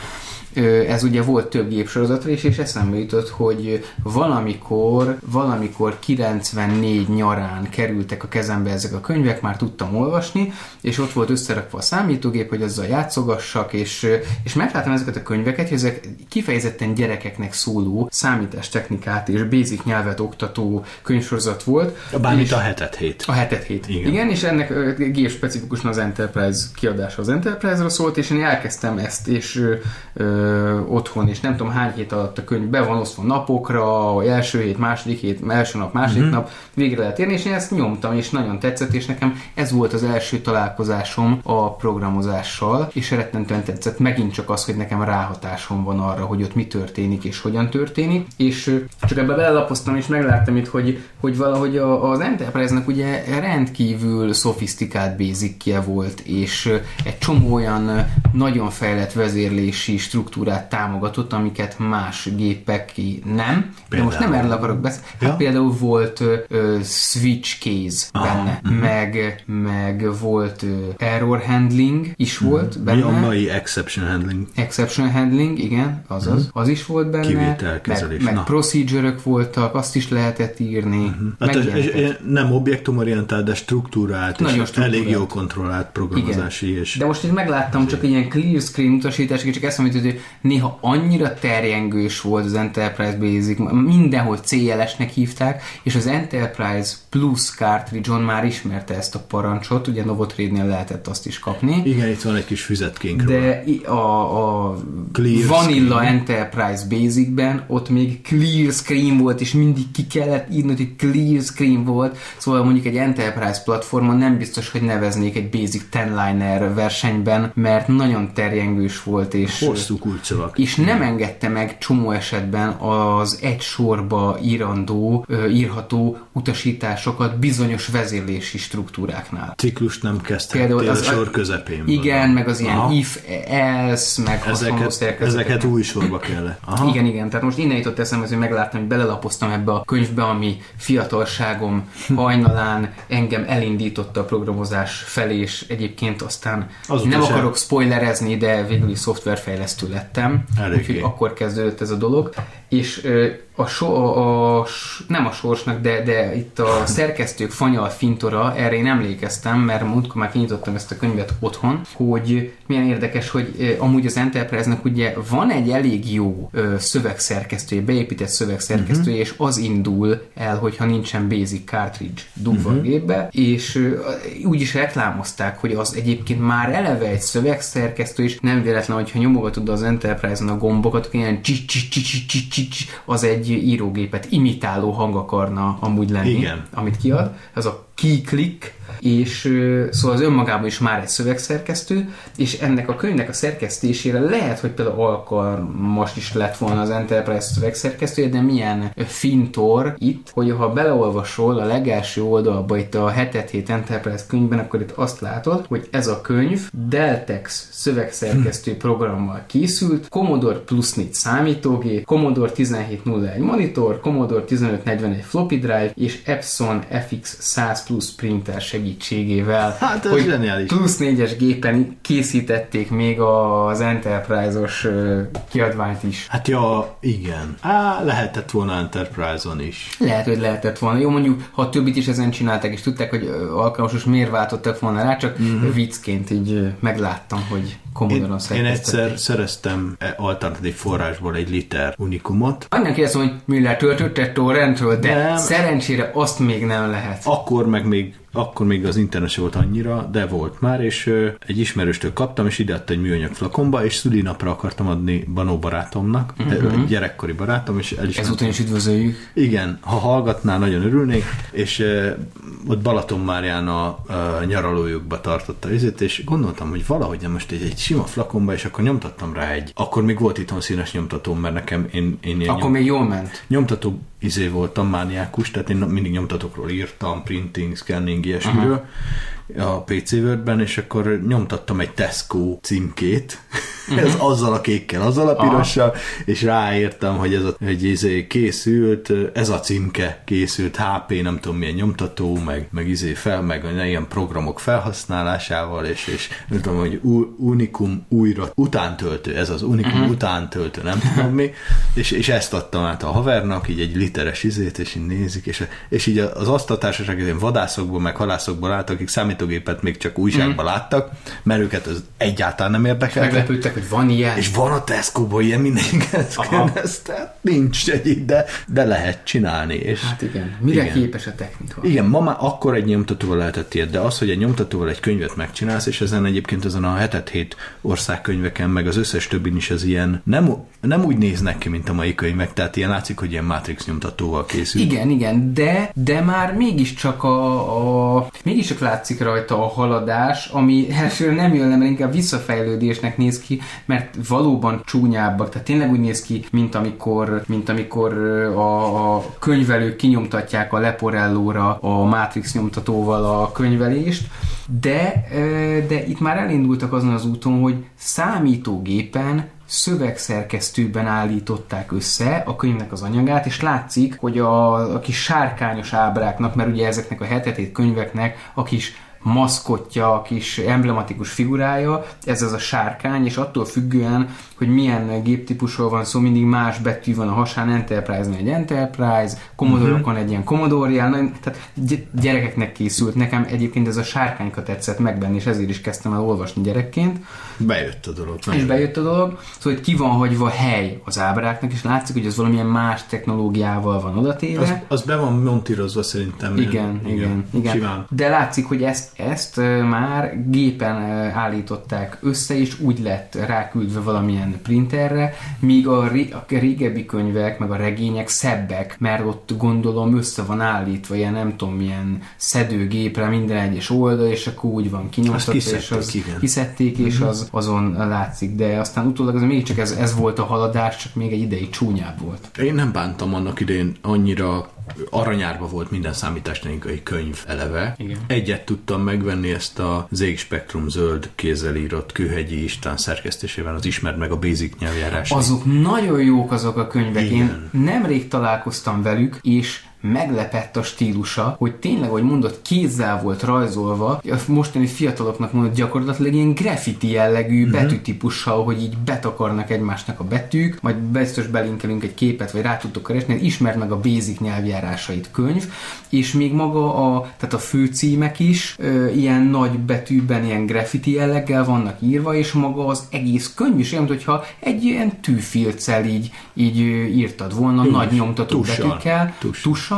ez ugye volt több gépsorozatra is, és eszembe jutott, hogy valamikor, valamikor 94 nyarán kerültek a kezembe ezek a könyvek, már tudtam olvasni, és ott volt összerakva a számítógép, hogy azzal játszogassak, és, és megláttam ezeket a könyveket, hogy ezek kifejezetten gyerekeknek szóló számítástechnikát és basic nyelvet oktató könyvsorozat volt. Bármint a hetet hét. a hetet hét. Igen. Igen, és ennek gép specifikusan az Enterprise kiadása az Enterprise-ra szólt, és én elkezdtem ezt, és ö, ö, otthon, és nem tudom hány hét alatt a könyv be van osztva napokra, első hét, második hét, első nap, második Mhm. uh-huh. nap, végre lehet érni, és én ezt nyomtam, és nagyon tetszett, és nekem ez volt az első találkozásom a programozással, és rettentően tetszett megint csak az, hogy nekem ráhatásom van arra, hogy ott mi történik, és hogyan történik, és csak ebbe belelapoztam, és megláttam itt, hogy, hogy valahogy a, az Enterprise-nak ugye rendkívül szofisztikált basicje volt, és egy csomó olyan nagyon fejlett vezérlési struktúrát támogatott, amiket más gépek nem. De most nem Például? erről akarok beszélni. Hát Ja. például volt ö, switch case benne, mhm. meg, meg volt ö, error handling is volt Mi benne. a mai exception handling? Exception handling, igen, azaz. Az is volt benne. Kivételkezelés, Meg, meg procedure voltak, azt is lehetett írni. Hát ez, ez, nem objektumorientált, de struktúrált, Nagyon és struktúrált. elég jó kontrollált programozási, és De most itt megláttam csak ilyen clear screen utasítások, csak eszembe jutott, hogy néha annyira terjengős volt az Enterprise Basic, mindenhol CLS-nek hívták, és az Enterprise Plus cartridge-on már ismerte ezt a parancsot, ugye Novotrade-nél lehetett azt is kapni. igen, itt van egy kis füzetkénk. De a, a Clear Vanilla screen. Enterprise Basicben ott még clear screen volt, és mindig ki kellett írni, hogy clear screen volt, szóval mondjuk egy Enterprise platformon nem biztos, hogy neveznék egy Basic Tenliner versenyben, mert nagyon terjengős volt, és Hosszú kulcsszavak. és nem engedte meg csomó esetben az egy sorba írandó, írható utasításokat bizonyos vezérlési struktúráknál. Ciklust nem kezdhettél Például a az- sor közepén. Igen, meg az ilyen Aha. if, else, meg Ezeket, ezeket új sorba kell. Aha. Igen, igen, tehát most innen jutott eszembe, hogy megláttam, hogy belelapoztam ebbe a könyvbe, ami fiatalságom hajnalán engem elindította a programozás felé, és egyébként aztán Azóta nem akarok spoilerezni, de végül is szoftverfejlesztő lettem, Eléggé. úgyhogy akkor kezdődött ez a dolog, és a, so, a, a, nem a sorsnak, de, de itt a szerkesztők fanyal fintora, erre én emlékeztem, mert múltkor már kinyitottam ezt a könyvet otthon, hogy milyen érdekes, hogy amúgy az Enterprise-nak ugye van egy elég jó szövegszerkesztője, beépített szövegszerkesztője, és az indul el, hogyha nincsen basic cartridge dugva a gépbe, és úgy is reklámozták, hogy az egyébként már eleve egy szövegszerkesztő, és nem véletlen, hogyha nyomogatod az Enterprise-on a gombokat, akkor ilyen csi csi csi csi csi csi csi, az egy írógépet imitáló hang akarna amúgy lenni, Igen. amit kiad. Ez a key click, és szóval az önmagában is már egy szövegszerkesztő, és ennek a könyvnek a szerkesztésére lehet, hogy például alkalmas is lett volna az Enterprise szövegszerkesztője, de milyen fintor itt, hogy ha beleolvasol a legelső oldalba itt a hetet hét Enterprise könyvben, akkor itt azt látod, hogy ez a könyv Deltex szövegszerkesztő programmal készült, Commodore Plus 4 számítógép, Commodore 1701 monitor, Commodore 1541 floppy drive és Epson FX 100 Plus printer segít segítségével. Hát ez hogy zseniális. plusz négyes gépen készítették még az Enterprise-os kiadványt is. Hát ja, igen. Á, lehetett volna Enterprise-on is. Lehet, hogy lehetett volna. Jó, mondjuk, ha többit is ezen csinálták, és tudták, hogy ö, alkalmasos miért váltottak volna rá, csak mm-hmm. viccként így megláttam, hogy Commodore-on Én, én egyszer szereztem e, alternatív forrásból egy liter unikumot, Annak kérdezem, hogy Müller töltötte torrentről, de Nem. szerencsére azt még nem lehet. akkor meg még akkor még az internet volt annyira, de volt már, és egy ismerőstől kaptam, és ideadta egy műanyag flakonba, és szülinapra akartam adni Banó barátomnak, uh-huh. gyerekkori barátom, és el is Ezúton is üdvözöljük. Igen, ha hallgatná, nagyon örülnék, és ott Balatonmárján a uh, nyaralójukba tartotta izét, és gondoltam, hogy valahogy most egy, egy sima flakonba, és akkor nyomtattam rá egy. Akkor még volt itthon színes nyomtatóm, mert nekem én, én ilyen Akkor még jól ment. nyomtató izé voltam, mániákus, tehát én mindig nyomtatókról írtam, printing, scanning, ilyesmiről a PC Wordben, és akkor nyomtattam egy Tesco címkét, ez azzal a kékkel, azzal a pirossal, és ráírtam, hogy ez a, hogy izé készült, ez a címke készült HP, nem tudom milyen nyomtató, meg, meg izé fel, meg ilyen programok felhasználásával, és, és nem tudom, hogy U- Unicum újra utántöltő, ez az Unicum uh-huh. utántöltő, nem tudom mi, és, és ezt adtam át a havernak, így egy literes izét, és így nézik, és, és így az asztaltársaság ilyen vadászokból, meg halászokból álltak, akik számítógépet még csak újságban láttak, mert őket ez egyáltalán nem érdekel. Meglepődtek, hogy van ilyen. És van a Tesco-ban ilyen mindenki ezt Aha. kérdezte. Nincs egy, de, de lehet csinálni. És Hát igen. Mire Igen. képes a technika? igen, ma már akkor egy nyomtatóval lehetett ilyet, de az, hogy egy nyomtatóval egy könyvet megcsinálsz, és ezen egyébként ezen a hetet hét országkönyveken, meg az összes többin is ez ilyen, nem, nem úgy néznek ki, mint a mai könyvek, tehát ilyen látszik, hogy ilyen Matrix nyomtatóval készül. Igen, igen, de, de már mégiscsak a, a mégiscsak látszik rajta a haladás, ami elsőre nem jön, mert inkább visszafejlődésnek néz ki, mert valóban csúnyábbak, tehát tényleg úgy néz ki, mint amikor, mint amikor a, a könyvelők kinyomtatják a Leporellóra a Matrix nyomtatóval a könyvelést, de, de itt már elindultak azon az úton, hogy számítógépen szövegszerkesztőben állították össze a könyvnek az anyagát, és látszik, hogy a, a kis sárkányos ábráknak, mert ugye ezeknek a hetetét könyveknek a kis maszkotja, a kis emblematikus figurája, ez az a sárkány, és attól függően, hogy milyen géptípusról van szó, mindig más betű van a hasán, Enterprise-nál egy Enterprise, Commodore-okon egy ilyen Commodore tehát gy- gyerekeknek készült. Nekem egyébként ez a sárkányka tetszett megvenni, és ezért is kezdtem el olvasni gyerekként. Bejött a dolog. És bejött a dolog, szóval hogy ki van hagyva hely az ábráknak, és látszik, hogy ez valamilyen más technológiával van odatéve. Az, az be van montírozva szerintem. Igen, igen, igen. Simán. De látszik, hogy ezt, ezt már gépen állították össze, és úgy lett ráküldve valamilyen printerre, míg a, ré, a régebbi könyvek, meg a regények szebbek, mert ott gondolom össze van állítva, ilyen nem tudom, milyen szedőgépre minden egyes oldal, és akkor úgy van kinyomtatva, és az igen. kiszedték, és az, azon látszik, de aztán utólag az mégiscsak ez, ez volt a haladás, csak még egy ideig csúnyább volt. Én nem bántam annak idején, annyira aranyárba volt minden számítástechnikai könyv eleve. Igen. Egyet tudtam megvenni ezt a ZX Spectrum zöld kézzel írott Kőhegyi István szerkesztésében, az ismert meg a Basic nyelvjárás. Azok nagyon jók azok a könyvek. Én Igen. nemrég találkoztam velük, és meglepett a stílusa, hogy tényleg, hogy mondott, kézzel volt rajzolva, a mostani fiataloknak mondott gyakorlatilag ilyen graffiti jellegű uh-huh. betűtípussal, hogy így betakarnak egymásnak a betűk, majd biztos belinkelünk egy képet, vagy rá tudtok keresni, ismerd meg a basic nyelvjárásait könyv, és még maga a, tehát a főcímek is ö, ilyen nagy betűben, ilyen graffiti jelleggel vannak írva, és maga az egész könyv is olyan, mintha egy ilyen tűfilccel így, így írtad volna, Hm, nagy nyomtató tussal. betűkkel, tussal,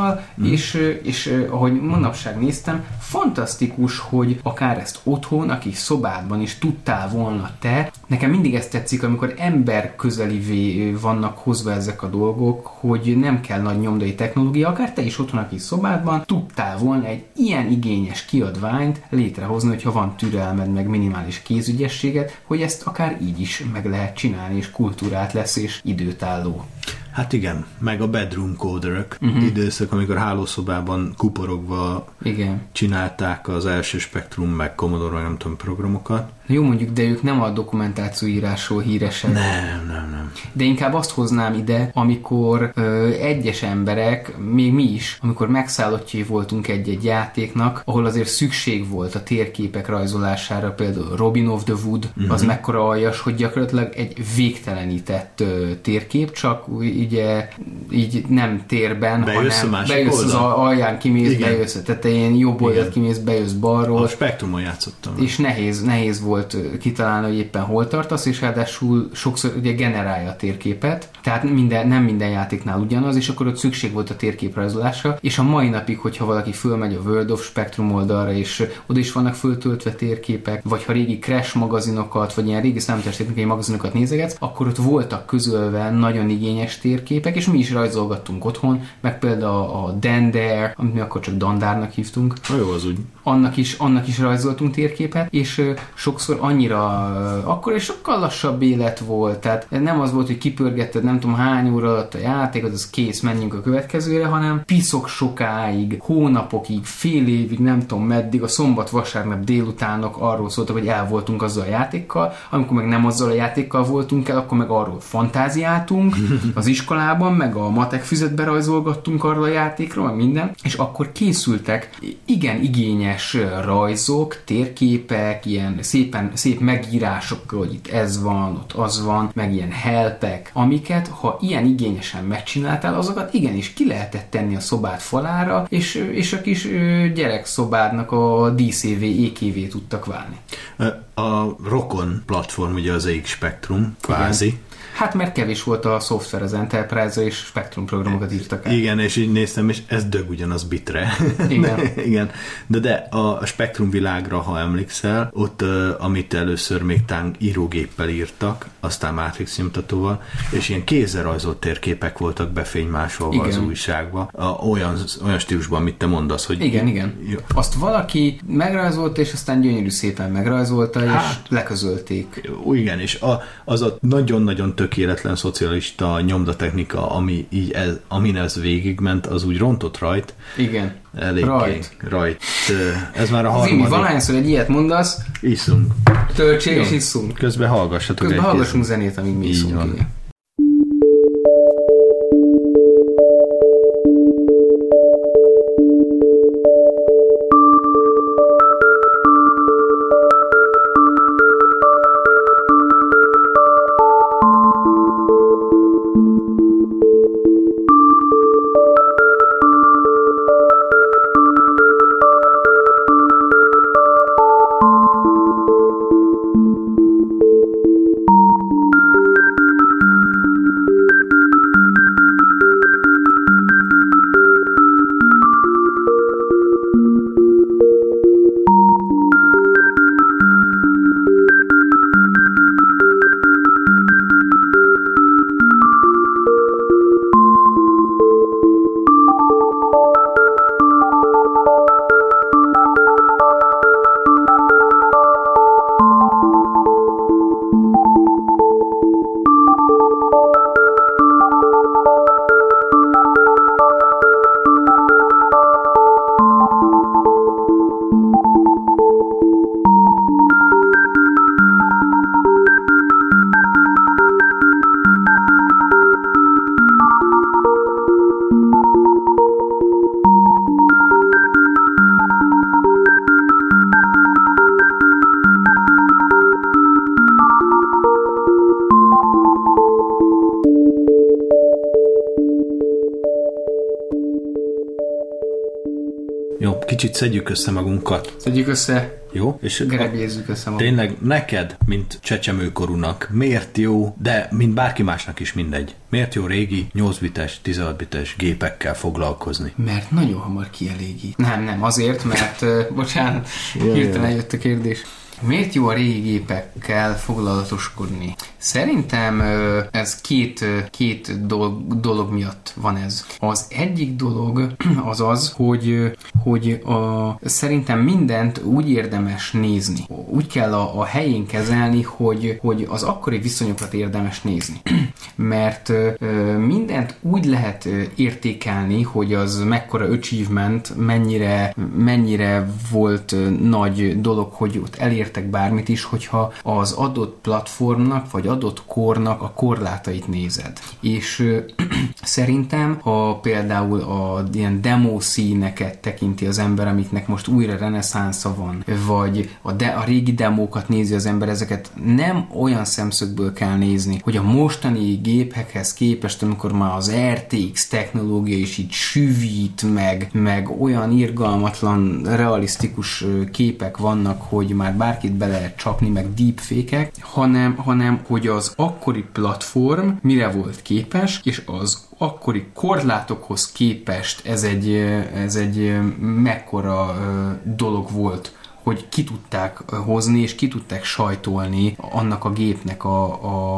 és, ö, és ö, ahogy manapság néztem, fantasztikus, hogy akár ezt otthon, a kis szobádban is tudtál volna te. Nekem mindig ezt tetszik, amikor ember közelivé vannak hozva ezek a dolgok, hogy nem kell nagy nyomdai technológia, akár te is otthon a kis szobádban tudtál volna egy ilyen igényes kiadványt létrehozni, hogyha van türelmed, meg minimális kézügyességet, hogy ezt akár így is meg lehet csinálni, és kultúrát lesz, és időtálló. Hát igen, meg a bedroom coderök Mhm. uh-huh. időszak, amikor hálószobában kuporogva Igen. csinálták az első Spectrum, meg Commodore, meg nem tudom, programokat. Jó mondjuk, de ők nem a dokumentációírásról híresek. Nem, nem, nem. De inkább azt hoznám ide, amikor ö, egyes emberek, még mi is, amikor megszállottjai voltunk egy-egy játéknak, ahol azért szükség volt a térképek rajzolására, például Robin of the Wood, uh-huh. az mekkora aljas, hogy gyakorlatilag egy végtelenített ö, térkép, csak ugye így nem térben, Bejössz a hanem másik bejössz az oldal. al- alján, kimész, Igen. bejössz a tetején, jobb oldalt kimész, bejössz balról, A spektrumon játszottam. és nehéz, nehéz volt ö, kitalálni, hogy éppen hol tartasz, és ráadásul sokszor ugye generálja a térképet, tehát minden, nem minden játéknál ugyanaz, és akkor ott szükség volt a térképrajzolásra, és a mai napig, hogyha valaki fölmegy a World of Spectrum oldalra, és oda is vannak föltöltve térképek, vagy ha régi Crash magazinokat, vagy ilyen régi számítástechnikai magazinokat nézegetsz, akkor ott voltak közölve nagyon igényes térképek, és mi is rajzolgattunk otthon, meg például a Dender, amit mi akkor csak Dandárnak hívtunk, Na jó, az úgy. annak is, annak is rajzoltunk térképet, és ö, sokszor annyira akkor és sokkal lassabb élet volt, tehát nem az volt, hogy kipörgetted nem tudom hány óra alatt a játékot, az kész, menjünk a következőre, hanem piszok sokáig, hónapokig, fél évig, nem tudom meddig, a szombat-vasárnap délutánok arról szóltak, hogy el voltunk azzal a játékkal, amikor meg nem azzal a játékkal voltunk el, akkor meg arról fantáziáltunk az iskolában, meg a matek füzetbe rajzolgattunk arról a játékról, meg minden, és akkor készültek igen igényes rajzok, térképek, ilyen szépen, szép megírások, hogy itt ez van, ott az van, meg ilyen helpek, amiket, ha ilyen igényesen megcsináltál, azokat igenis ki lehetett tenni a szobád falára, és, és a kis gyerekszobádnak a díszévé, ékévé tudtak válni. A Rokon platform, ugye az EX Spectrum, kvázi. Hát mert kevés volt a szoftver az Enterprise-ra, és Spectrum programokat írtak el. Igen, és így néztem, és ez dög ugyanaz bitre. Igen. Igen. De de a Spektrum világra, ha emlékszel, ott, amit először még tánk írógéppel írtak, aztán Matrix nyomtatóval, és ilyen kézzel rajzolt térképek voltak befénymásolva az Igen. újságba. A, olyan, olyan stílusban, amit te mondasz, hogy... Igen, igen. Jó. Azt valaki megrajzolta, és aztán gyönyörű szépen megrajzolta, és Hát. leközölték. Igen, és a, az a nagyon-nagyon tökéletlen szocialista nyomdatechnika, ami így ez, amin ez végigment, az úgy rontott rajt. Igen. Elég Rajt. rajt. Ez már a Zimi, harmadik. valahányszor egy ilyet mondasz, Iszunk. töltsél és Jó. isszunk. Közben hallgassatok Közben hallgassunk zenét, amíg mi iszunk. van. igen. Kicsit szedjük össze magunkat. Szedjük össze, Jó? És gerebjézzük össze magunkat. tényleg neked, mint csecsemőkorúnak, miért jó, de mint bárki másnak is mindegy, miért jó régi 8 bites, 16 bites gépekkel foglalkozni? Mert nagyon hamar kielégít. Nem, nem, azért, mert, ö, bocsánat, hirtelen jött a kérdés. Miért jó a régi gépekkel foglalatoskodni? Szerintem ez két, két dolog, dolog miatt van ez. Az egyik dolog az az, hogy, hogy a, szerintem mindent úgy érdemes nézni. Úgy kell a, a helyén kezelni, hogy, hogy az akkori viszonyokat érdemes nézni. Mert mindent úgy lehet értékelni, hogy az mekkora achievement, mennyire, mennyire volt nagy dolog, hogy ott elérték értek bármit is, hogyha az adott platformnak, vagy adott kornak a korlátait nézed. És szerintem, ha például a ilyen demo színeket tekinti az ember, amiknek most újra reneszánsza van, vagy a, de, a régi demókat nézi az ember, ezeket nem olyan szemszögből kell nézni, hogy a mostani gépekhez képest, amikor már az RTX technológia is így süvít, meg, meg olyan irgalmatlan, realisztikus képek vannak, hogy már bárkit be lehet csapni, meg deepfake hanem, hanem hogy az akkori platform mire volt képes, és az akkori korlátokhoz képest ez egy, ez egy mekkora dolog volt hogy ki tudták hozni és ki tudták sajtolni annak a gépnek a,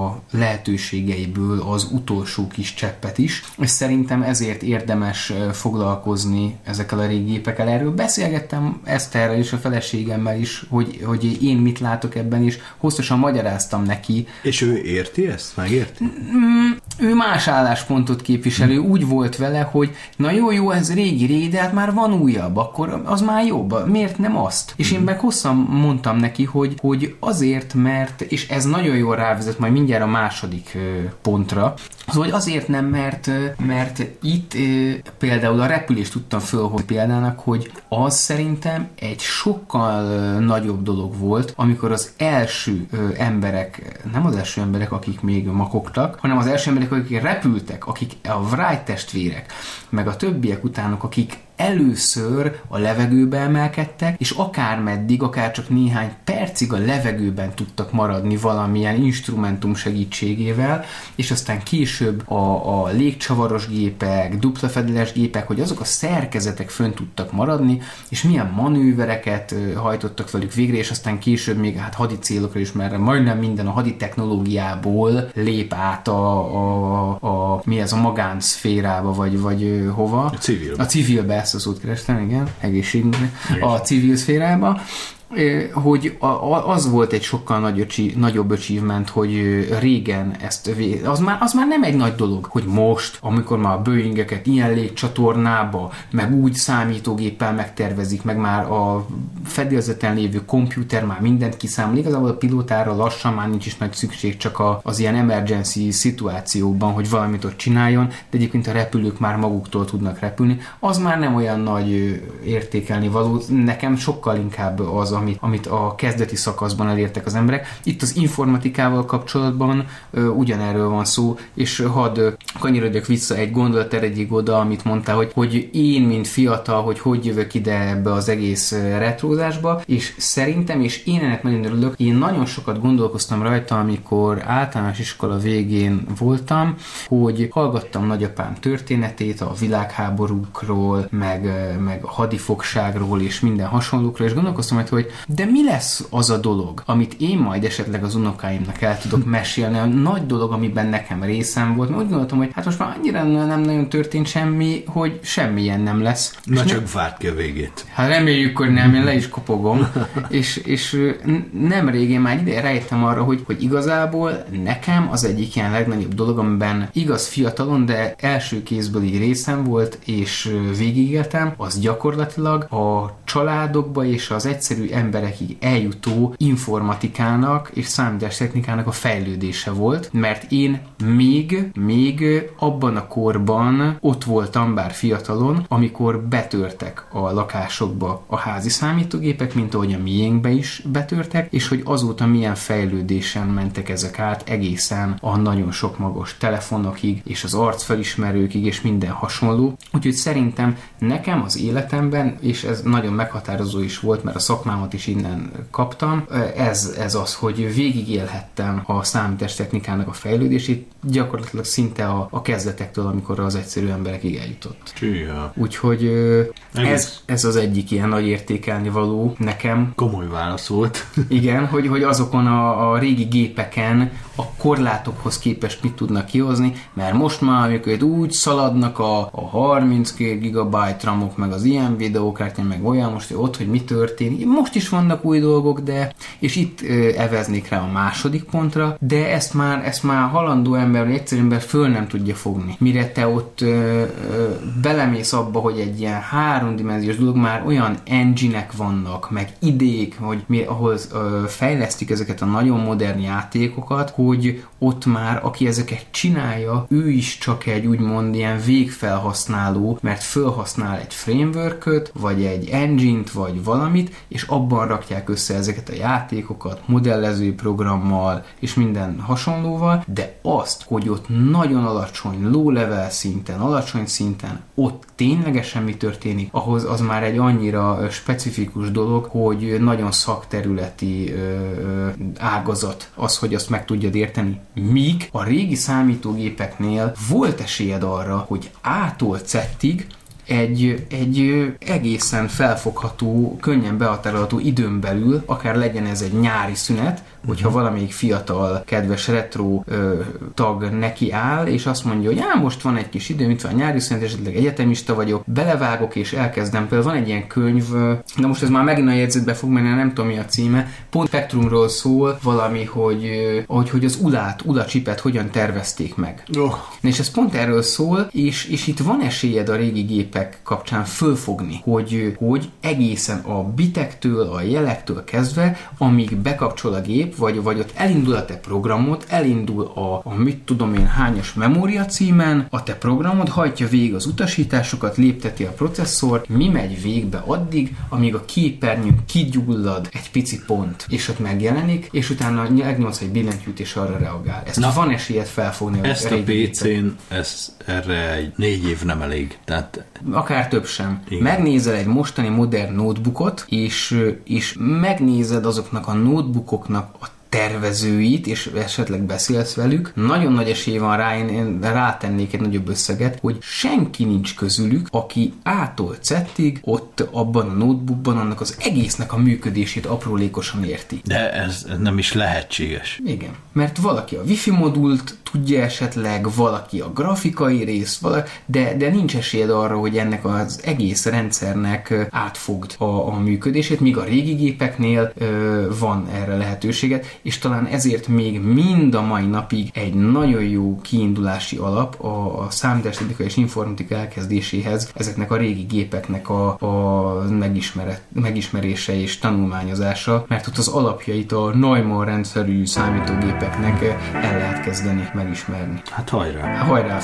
a lehetőségeiből az utolsó kis cseppet is. És szerintem ezért érdemes foglalkozni ezekkel a régi gépekkel. Erről beszélgettem Eszterrel és a feleségemmel is, hogy, hogy én mit látok ebben is. Hosszasan magyaráztam neki. És ő érti ezt? Megérti? Ő más álláspontot képviselő. Úgy volt vele, hogy na jó, jó, ez régi, régi, de hát már van újabb, akkor az már jobb. Miért nem azt? És én meg hosszan mondtam neki, hogy, hogy azért, mert, és ez nagyon jól rávezet majd mindjárt a második pontra, az, hogy azért nem, mert, mert itt például a repülést tudtam föl, hogy példának, hogy az szerintem egy sokkal nagyobb dolog volt, amikor az első emberek, nem az első emberek, akik még makogtak, hanem az első emberek, akik repültek, akik a Wright testvérek, meg a többiek utánok, akik először a levegőbe emelkedtek, és akár meddig, akár csak néhány percig a levegőben tudtak maradni valamilyen instrumentum segítségével, és aztán később a, a légcsavaros gépek, dupla fedeles gépek, hogy azok a szerkezetek fönn tudtak maradni, és milyen manővereket hajtottak velük végre, és aztán később még hát hadi célokra is, mert majdnem minden a hadi technológiából lép át a, a, a mi ez a magánszférába, vagy, vagy hova. A civilbe. A civilbe ezt a szót kerestem, igen, egészségügyi, a civil szférába, hogy az volt egy sokkal nagy, nagyobb achievement, hogy régen ezt, az már, az már nem egy nagy dolog, hogy most, amikor már a Boeingeket ilyen légcsatornába, meg úgy számítógéppel megtervezik, meg már a fedélzeten lévő komputer már mindent kiszámol, igazából a pilótára lassan már nincs is nagy szükség, csak a, az ilyen emergency szituációban, hogy valamit ott csináljon, de egyébként a repülők már maguktól tudnak repülni, az már nem olyan nagy értékelni való, nekem sokkal inkább az, amit, amit a kezdeti szakaszban elértek az emberek. Itt az informatikával kapcsolatban ö, ugyanerről van szó, és hadd kanyarodjak vissza egy gondolat erejéig oda, amit mondtál, hogy, hogy én, mint fiatal, hogy hogy jövök ide ebbe az egész retrózásba, és szerintem, és én ennek nagyon örülök, én nagyon sokat gondolkoztam rajta, amikor általános iskola végén voltam, hogy hallgattam nagyapám történetét a világháborúkról, meg, meg a hadifogságról és minden hasonlókról, és gondolkoztam hogy de mi lesz az a dolog, amit én majd esetleg az unokáimnak el tudok mesélni, a nagy dolog, amiben nekem részem volt, mert úgy gondoltam, hogy hát most már annyira nem nagyon történt semmi, hogy semmilyen nem lesz. Na és csak ne... várt ki a végét. Hát reméljük, hogy nem, én le is kopogom. és, és nem régén már ide rájöttem arra, hogy, hogy igazából nekem az egyik ilyen legnagyobb dolog, amiben igaz fiatalon, de első kézből így részem volt, és végigéltem, az gyakorlatilag a családokba és az egyszerű emberekig eljutó informatikának és számítástechnikának a fejlődése volt, mert én még, még abban a korban ott voltam, bár fiatalon, amikor betörtek a lakásokba a házi számítógépek, mint ahogy a miénkbe is betörtek, és hogy azóta milyen fejlődésen mentek ezek át egészen a nagyon sok magas telefonokig, és az arcfelismerőkig, és minden hasonló. Úgyhogy szerintem nekem az életemben, és ez nagyon meghatározó is volt, mert a szakmámat is innen kaptam, ez, ez az, hogy végigélhettem a számítástechnikának a fejlődését, gyakorlatilag szinte a, a kezdetektől, amikor az egyszerű emberekig eljutott. Csíha. Úgyhogy ez, ez az egyik ilyen nagy értékelni való nekem. Komoly válasz volt. Igen, hogy, hogy azokon a, a régi gépeken a korlátokhoz képest mit tudnak kihozni, mert most már, amikor úgy szaladnak a, a 32 GB ramok, meg az ilyen videókártya, meg olyan most, hogy ott, hogy mi történik, most is vannak új dolgok, de, és itt eveznék rá a második pontra, de ezt már, ezt már halandó ember, vagy egyszerű ember föl nem tudja fogni. Mire te ott ö, ö, belemész abba, hogy egy ilyen háromdimenziós dolog, már olyan engine vannak, meg idék, hogy mi, ahhoz ö, fejlesztik ezeket a nagyon modern játékokat, hogy ott már, aki ezeket csinálja, ő is csak egy úgymond ilyen végfelhasználó, mert felhasznál egy framework vagy egy engine-t, vagy valamit, és abban rakják össze ezeket a játékokat, modellező programmal, és minden hasonlóval, de azt, hogy ott nagyon alacsony, low level szinten, alacsony szinten, ott ténylegesen mi történik, ahhoz az már egy annyira specifikus dolog, hogy nagyon szakterületi ö, ö, ágazat az, hogy azt meg tudjad érteni. Míg a régi számítógépeknél volt esélyed arra, hogy A-tól Z-ig egy, egy egészen felfogható, könnyen behatárolható időn belül, akár legyen ez egy nyári szünet, hogyha uh-huh. valamelyik fiatal, kedves retro ö, tag neki áll, és azt mondja, hogy á, most van egy kis idő, mint van nyári szünet, esetleg egyetemista vagyok, belevágok és elkezdem. Például van egy ilyen könyv, de most ez már megint a jegyzetbe fog menni, nem tudom mi a címe, pont Spectrumról szól valami, hogy, hogy, hogy az ulát, ula csipet hogyan tervezték meg. Oh. És ez pont erről szól, és, és itt van esélyed a régi gépek kapcsán fölfogni, hogy, hogy egészen a bitektől, a jelektől kezdve, amíg bekapcsol a gép, vagy, vagy ott elindul a te programod, elindul a, a mit tudom én hányos memória címen, a te programod hajtja végig az utasításokat, lépteti a processzor, mi megy végbe addig, amíg a képernyőn kigyullad egy pici pont, és ott megjelenik, és utána megnyomsz egy billentyűt, és arra reagál. Ezt Na, van esélyed felfogni. Ezt a, a PC-n, ez, erre egy négy év nem elég. Tehát... Akár több sem. Igen. Megnézel egy mostani modern notebookot, és, és megnézed azoknak a notebookoknak tervezőit, és esetleg beszélsz velük, nagyon nagy esély van rá, én, én rátennék egy nagyobb összeget, hogy senki nincs közülük, aki ától cettig ott abban a notebookban annak az egésznek a működését aprólékosan érti. De ez nem is lehetséges. Igen, mert valaki a wifi modult tudja esetleg, valaki a grafikai részt, valaki, de, de nincs esélyed arra, hogy ennek az egész rendszernek átfogd a, a működését, míg a régi gépeknél ö, van erre lehetőséget, és talán ezért még mind a mai napig egy nagyon jó kiindulási alap a, a számítástechnika és informatika elkezdéséhez ezeknek a régi gépeknek a, a megismerése és tanulmányozása, mert ott az alapjait a Neumann rendszerű számítógépeknek el lehet kezdeni megismerni. Hát hajrá! Hajrá!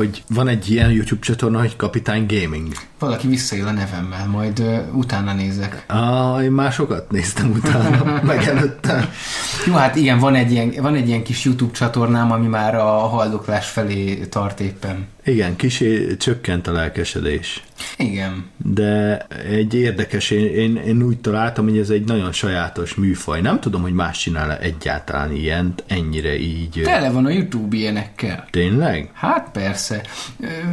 Hogy van egy ilyen YouTube csatorna, hogy Kapitány Gaming? Valaki visszaél a nevemmel, majd uh, utána nézek. Ah, én másokat néztem utána, meg előtte. Jó, hát igen, van egy, ilyen, van egy ilyen kis YouTube csatornám, ami már a haldoklás felé tart éppen. Igen, kisé csökkent a lelkesedés. Igen. De egy érdekes, én, én, én úgy találtam, hogy ez egy nagyon sajátos műfaj. Nem tudom, hogy más csinál egyáltalán ilyent, ennyire így. Tele van a YouTube ilyenekkel. Tényleg? Hát persze.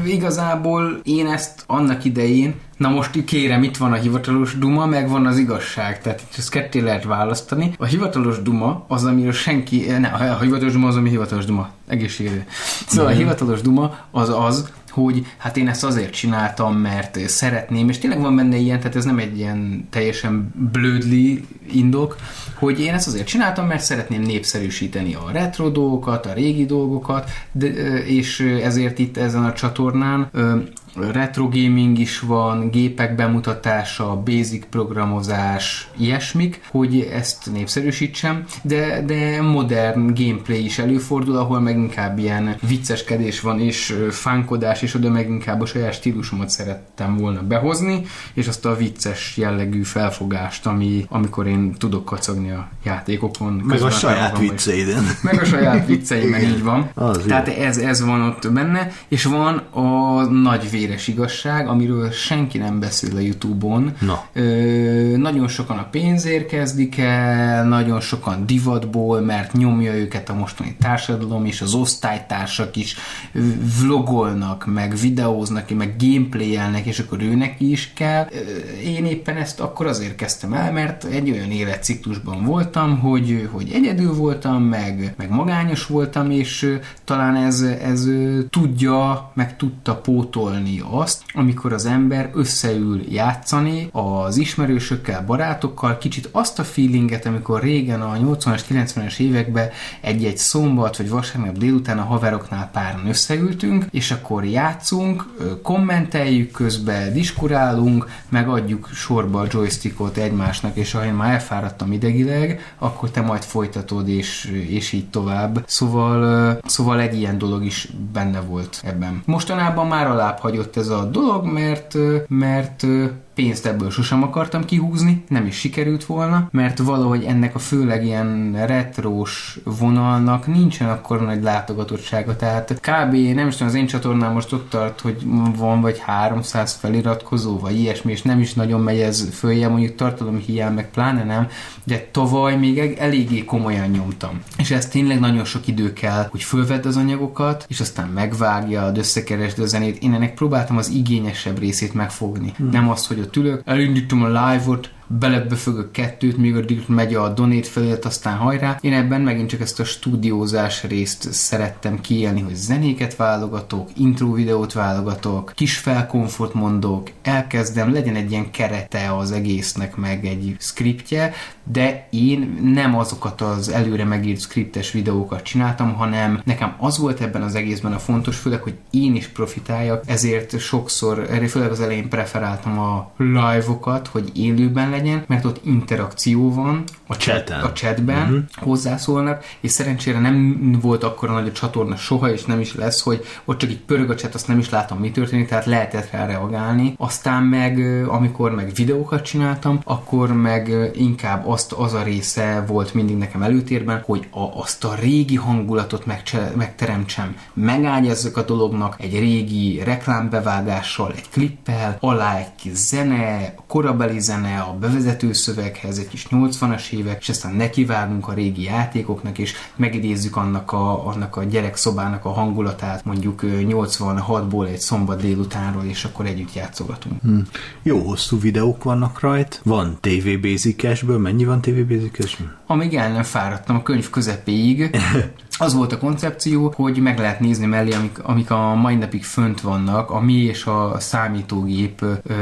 Igazából én ezt annak idején, Na most kérem, itt van a hivatalos duma, meg van az igazság, tehát itt ezt ketté lehet választani. A hivatalos duma az, amiről senki, ne, a hivatalos duma az, ami hivatalos duma, egészségedő. Szóval a hivatalos duma az az, hogy hát én ezt azért csináltam, mert szeretném, és tényleg van benne ilyen, tehát ez nem egy ilyen teljesen blödli indok, hogy én ezt azért csináltam, mert szeretném népszerűsíteni a retro dolgokat, a régi dolgokat, de, és ezért itt ezen a csatornán retro gaming is van, gépek bemutatása, basic programozás, ilyesmik, hogy ezt népszerűsítsem, de, de modern gameplay is előfordul, ahol meg inkább ilyen vicceskedés van, és fánkodás, és oda meg inkább a saját stílusomat szerettem volna behozni, és azt a vicces jellegű felfogást, ami, amikor én tudok kacagni a játékokon. Meg a saját vicceiden. Meg a saját vicceimen, így van. Az Tehát ez, ez van ott benne, és van a nagy vér véres igazság, amiről senki nem beszél a Youtube-on. Na. Ö, nagyon sokan a pénzért kezdik el, nagyon sokan divatból, mert nyomja őket a mostani társadalom, és az osztálytársak is vlogolnak, meg videóznak, meg gameplayelnek, és akkor őnek is kell. Én éppen ezt akkor azért kezdtem el, mert egy olyan életciklusban voltam, hogy, hogy egyedül voltam, meg, meg magányos voltam, és talán ez, ez tudja, meg tudta pótolni azt, amikor az ember összeül játszani az ismerősökkel, barátokkal, kicsit azt a feelinget, amikor régen a 80-as, 90-es években egy-egy szombat vagy vasárnap délután a haveroknál páran összeültünk, és akkor játszunk, kommenteljük közben, diskurálunk, megadjuk sorba a joystickot egymásnak, és én már elfáradtam idegileg, akkor te majd folytatod, és, és így tovább. Szóval, szóval egy ilyen dolog is benne volt ebben. Mostanában már alább hagyott jött ez a dolog, mert, mert pénzt ebből sosem akartam kihúzni, nem is sikerült volna, mert valahogy ennek a főleg ilyen retrós vonalnak nincsen akkor nagy látogatottsága, tehát kb. nem is tudom, az én csatornám most ott tart, hogy van vagy 300 feliratkozó, vagy ilyesmi, és nem is nagyon megy ez följe, mondjuk tartalom hiány, meg pláne nem, de tavaly még eléggé komolyan nyomtam. És ez tényleg nagyon sok idő kell, hogy fölvedd az anyagokat, és aztán megvágja, összekeresd a zenét. Én ennek próbáltam az igényesebb részét megfogni. Hmm. Nem azt, hogy ott ülök, elindítom a live-ot, belebefögök kettőt, míg addig megy a donét felirat, aztán hajrá. Én ebben megint csak ezt a stúdiózás részt szerettem kiélni, hogy zenéket válogatok, intro videót válogatok, kis felkomfort mondok, elkezdem, legyen egy ilyen kerete az egésznek, meg egy skriptje, de én nem azokat az előre megírt skriptes videókat csináltam, hanem nekem az volt ebben az egészben a fontos, főleg, hogy én is profitáljak, ezért sokszor, főleg az elején preferáltam a live-okat, hogy élőben legyen, mert ott interakció van a, chat, a chatben, uh-huh. hozzászólnak, és szerencsére nem volt akkor nagy a csatorna soha, és nem is lesz, hogy ott csak így pörög a chat, azt nem is látom, mi történik, tehát lehetett rá reagálni. Aztán meg, amikor meg videókat csináltam, akkor meg inkább azt az a része volt mindig nekem előtérben, hogy a, azt a régi hangulatot megcse, megteremtsem, megágyazzak a dolognak egy régi reklámbevágással, egy klippel, alá egy kis zene, korabeli zene, a bevezető szöveghez, egy kis 80-as évek, és aztán nekivágunk a régi játékoknak, és megidézzük annak a, annak a gyerekszobának a hangulatát, mondjuk 86-ból egy szombat délutánról, és akkor együtt játszogatunk. Hmm. Jó hosszú videók vannak rajt, van TV Basic-esből, mennyi van TV Basic-esből? Amíg el nem fáradtam a könyv közepéig, az volt a koncepció, hogy meg lehet nézni mellé, amik, amik a mai napig fönt vannak, a mi és a számítógép ö,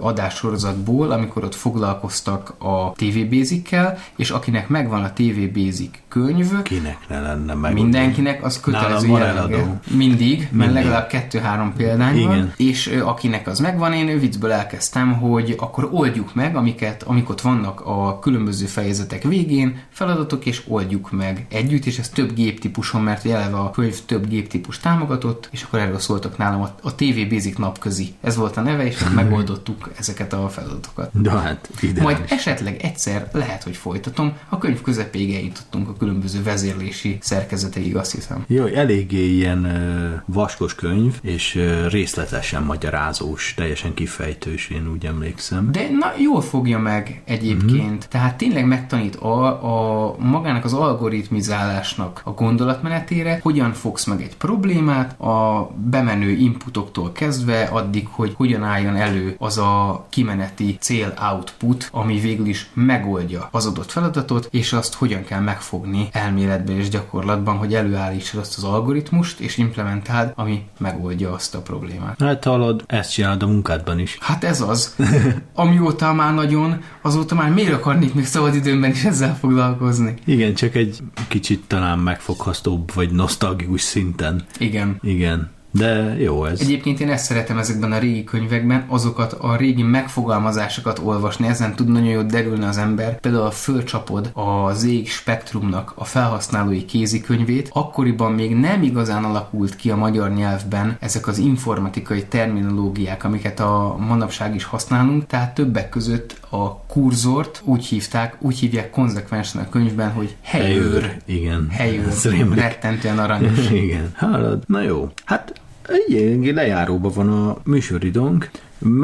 adássorozatból, amikor ott foglalkoztak a TV Basic-kel, és akinek megvan a TV Basic könyv, kinek ne lenne meg. Mindenkinek az kötelező jellegű. Mindig, mert Mindig. legalább kettő-három példány Igen. van, és ö, akinek az megvan, én viccből elkezdtem, hogy akkor oldjuk meg, amiket, amik ott vannak a különböző fejezetek végén, feladatok, és oldjuk meg együtt, és ez több gép géptípuson, mert eleve a könyv több géptípus támogatott, és akkor erről szóltak nálam a, a TV Basic napközi. Ez volt a neve, és megoldottuk ezeket a feladatokat. De hát ideális. Majd esetleg egyszer lehet, hogy folytatom. A könyv közepéig eljutottunk a különböző vezérlési szerkezeteig, azt hiszem. Jó, eléggé ilyen uh, vaskos könyv, és részletesen magyarázós, teljesen kifejtős, én úgy emlékszem. De na, jól fogja meg egyébként. Mm-hmm. Tehát tényleg megtanít a, a magának az algoritmizálásnak a gondolatmenetére, hogyan fogsz meg egy problémát, a bemenő inputoktól kezdve addig, hogy hogyan álljon elő az a kimeneti cél-output, ami végül is megoldja az adott feladatot, és azt hogyan kell megfogni elméletben és gyakorlatban, hogy előállítsad azt az algoritmust, és implementáld, ami megoldja azt a problémát. Hát hallod, ezt csinálod a munkádban is. Hát ez az. Amióta már nagyon, azóta már miért akarnék még szabadidőmben is ezzel foglalkozni? Igen, csak egy kicsit talán megfoghatóbb, vagy nosztalgikus szinten. Igen. Igen. De jó ez. Egyébként én ezt szeretem ezekben a régi könyvekben, azokat a régi megfogalmazásokat olvasni, ezen tud nagyon jól derülni az ember. Például a fölcsapod a ZX Spektrumnak a felhasználói kézikönyvét, akkoriban még nem igazán alakult ki a magyar nyelvben ezek az informatikai terminológiák, amiket a manapság is használunk, tehát többek között a kurzort úgy hívták, úgy hívják konzekvensen a könyvben, hogy helyőr. helyőr. Igen. Helyőr. Rettentően aranyos. Igen. Hallod? Na jó. Hát egy lejáróban van a műsoridónk.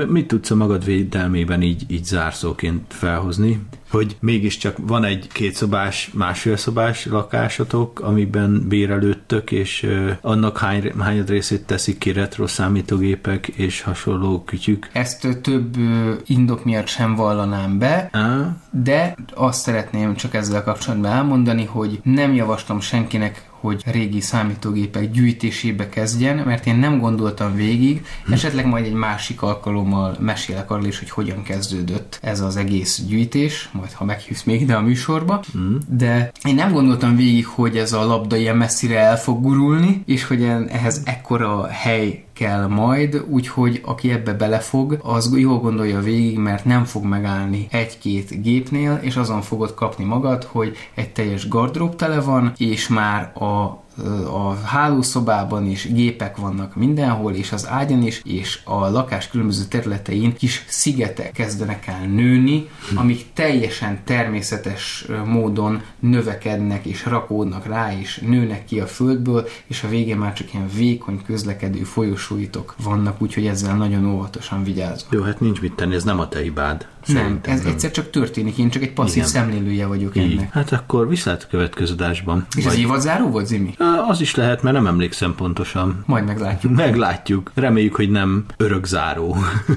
Mit tudsz a magad védelmében így, így zárszóként felhozni? Hogy mégiscsak van egy kétszobás, másfél szobás lakásotok, amiben bérelődtök, és uh, annak hány, hányad részét teszik ki retro számítógépek és hasonló kütyük? Ezt több uh, indok miatt sem vallanám be, ah. de azt szeretném csak ezzel kapcsolatban elmondani, hogy nem javaslom senkinek, hogy régi számítógépek gyűjtésébe kezdjen, mert én nem gondoltam végig, esetleg majd egy másik alkalommal mesélek arról is, hogy hogyan kezdődött ez az egész gyűjtés, majd ha meghívsz még ide a műsorba, hm. de én nem gondoltam végig, hogy ez a labda ilyen messzire el fog gurulni, és hogy ehhez ekkora hely kell majd, úgyhogy aki ebbe belefog, az jól gondolja végig, mert nem fog megállni egy-két gépnél, és azon fogod kapni magad, hogy egy teljes gardrób tele van, és már a a hálószobában is gépek vannak mindenhol, és az ágyan is, és a lakás különböző területein kis szigetek kezdenek el nőni, amik teljesen természetes módon növekednek és rakódnak rá, és nőnek ki a földből, és a végén már csak ilyen vékony közlekedő folyosóitok vannak, úgyhogy ezzel nagyon óvatosan vigyázok. Jó, hát nincs mit tenni, ez nem a te hibád. Nem, ez nem. egyszer csak történik, én csak egy passzív Igen. szemlélője vagyok Így. ennek. Hát akkor viszlát a következő adásban. És Vagy... az záró volt, Zimi? Az is lehet, mert nem emlékszem pontosan. Majd meglátjuk. Meglátjuk. Reméljük, hogy nem örökzáró.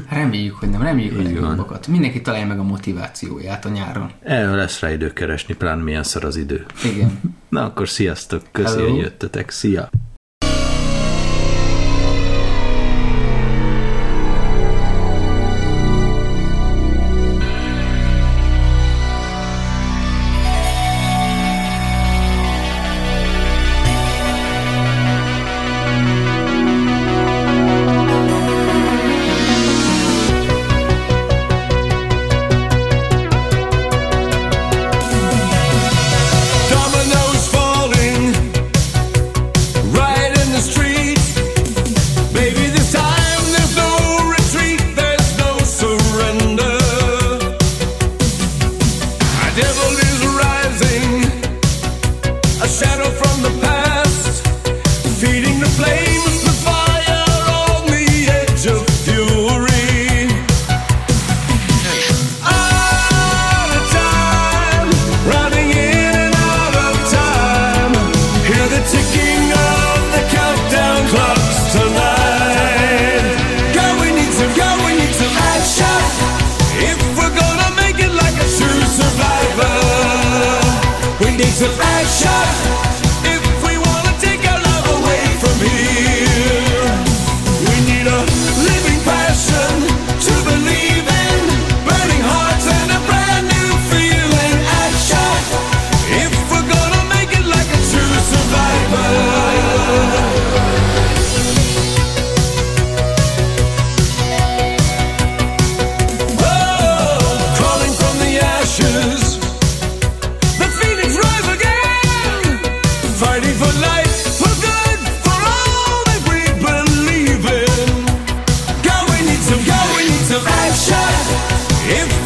Reméljük, hogy nem. Reméljük, hogy legjobbakat. Mindenki találja meg a motivációját a nyáron. El lesz rá idő keresni, plán milyen szar az idő. Igen. Na akkor sziasztok, köszönjük, hogy jöttetek. Szia! some going to action.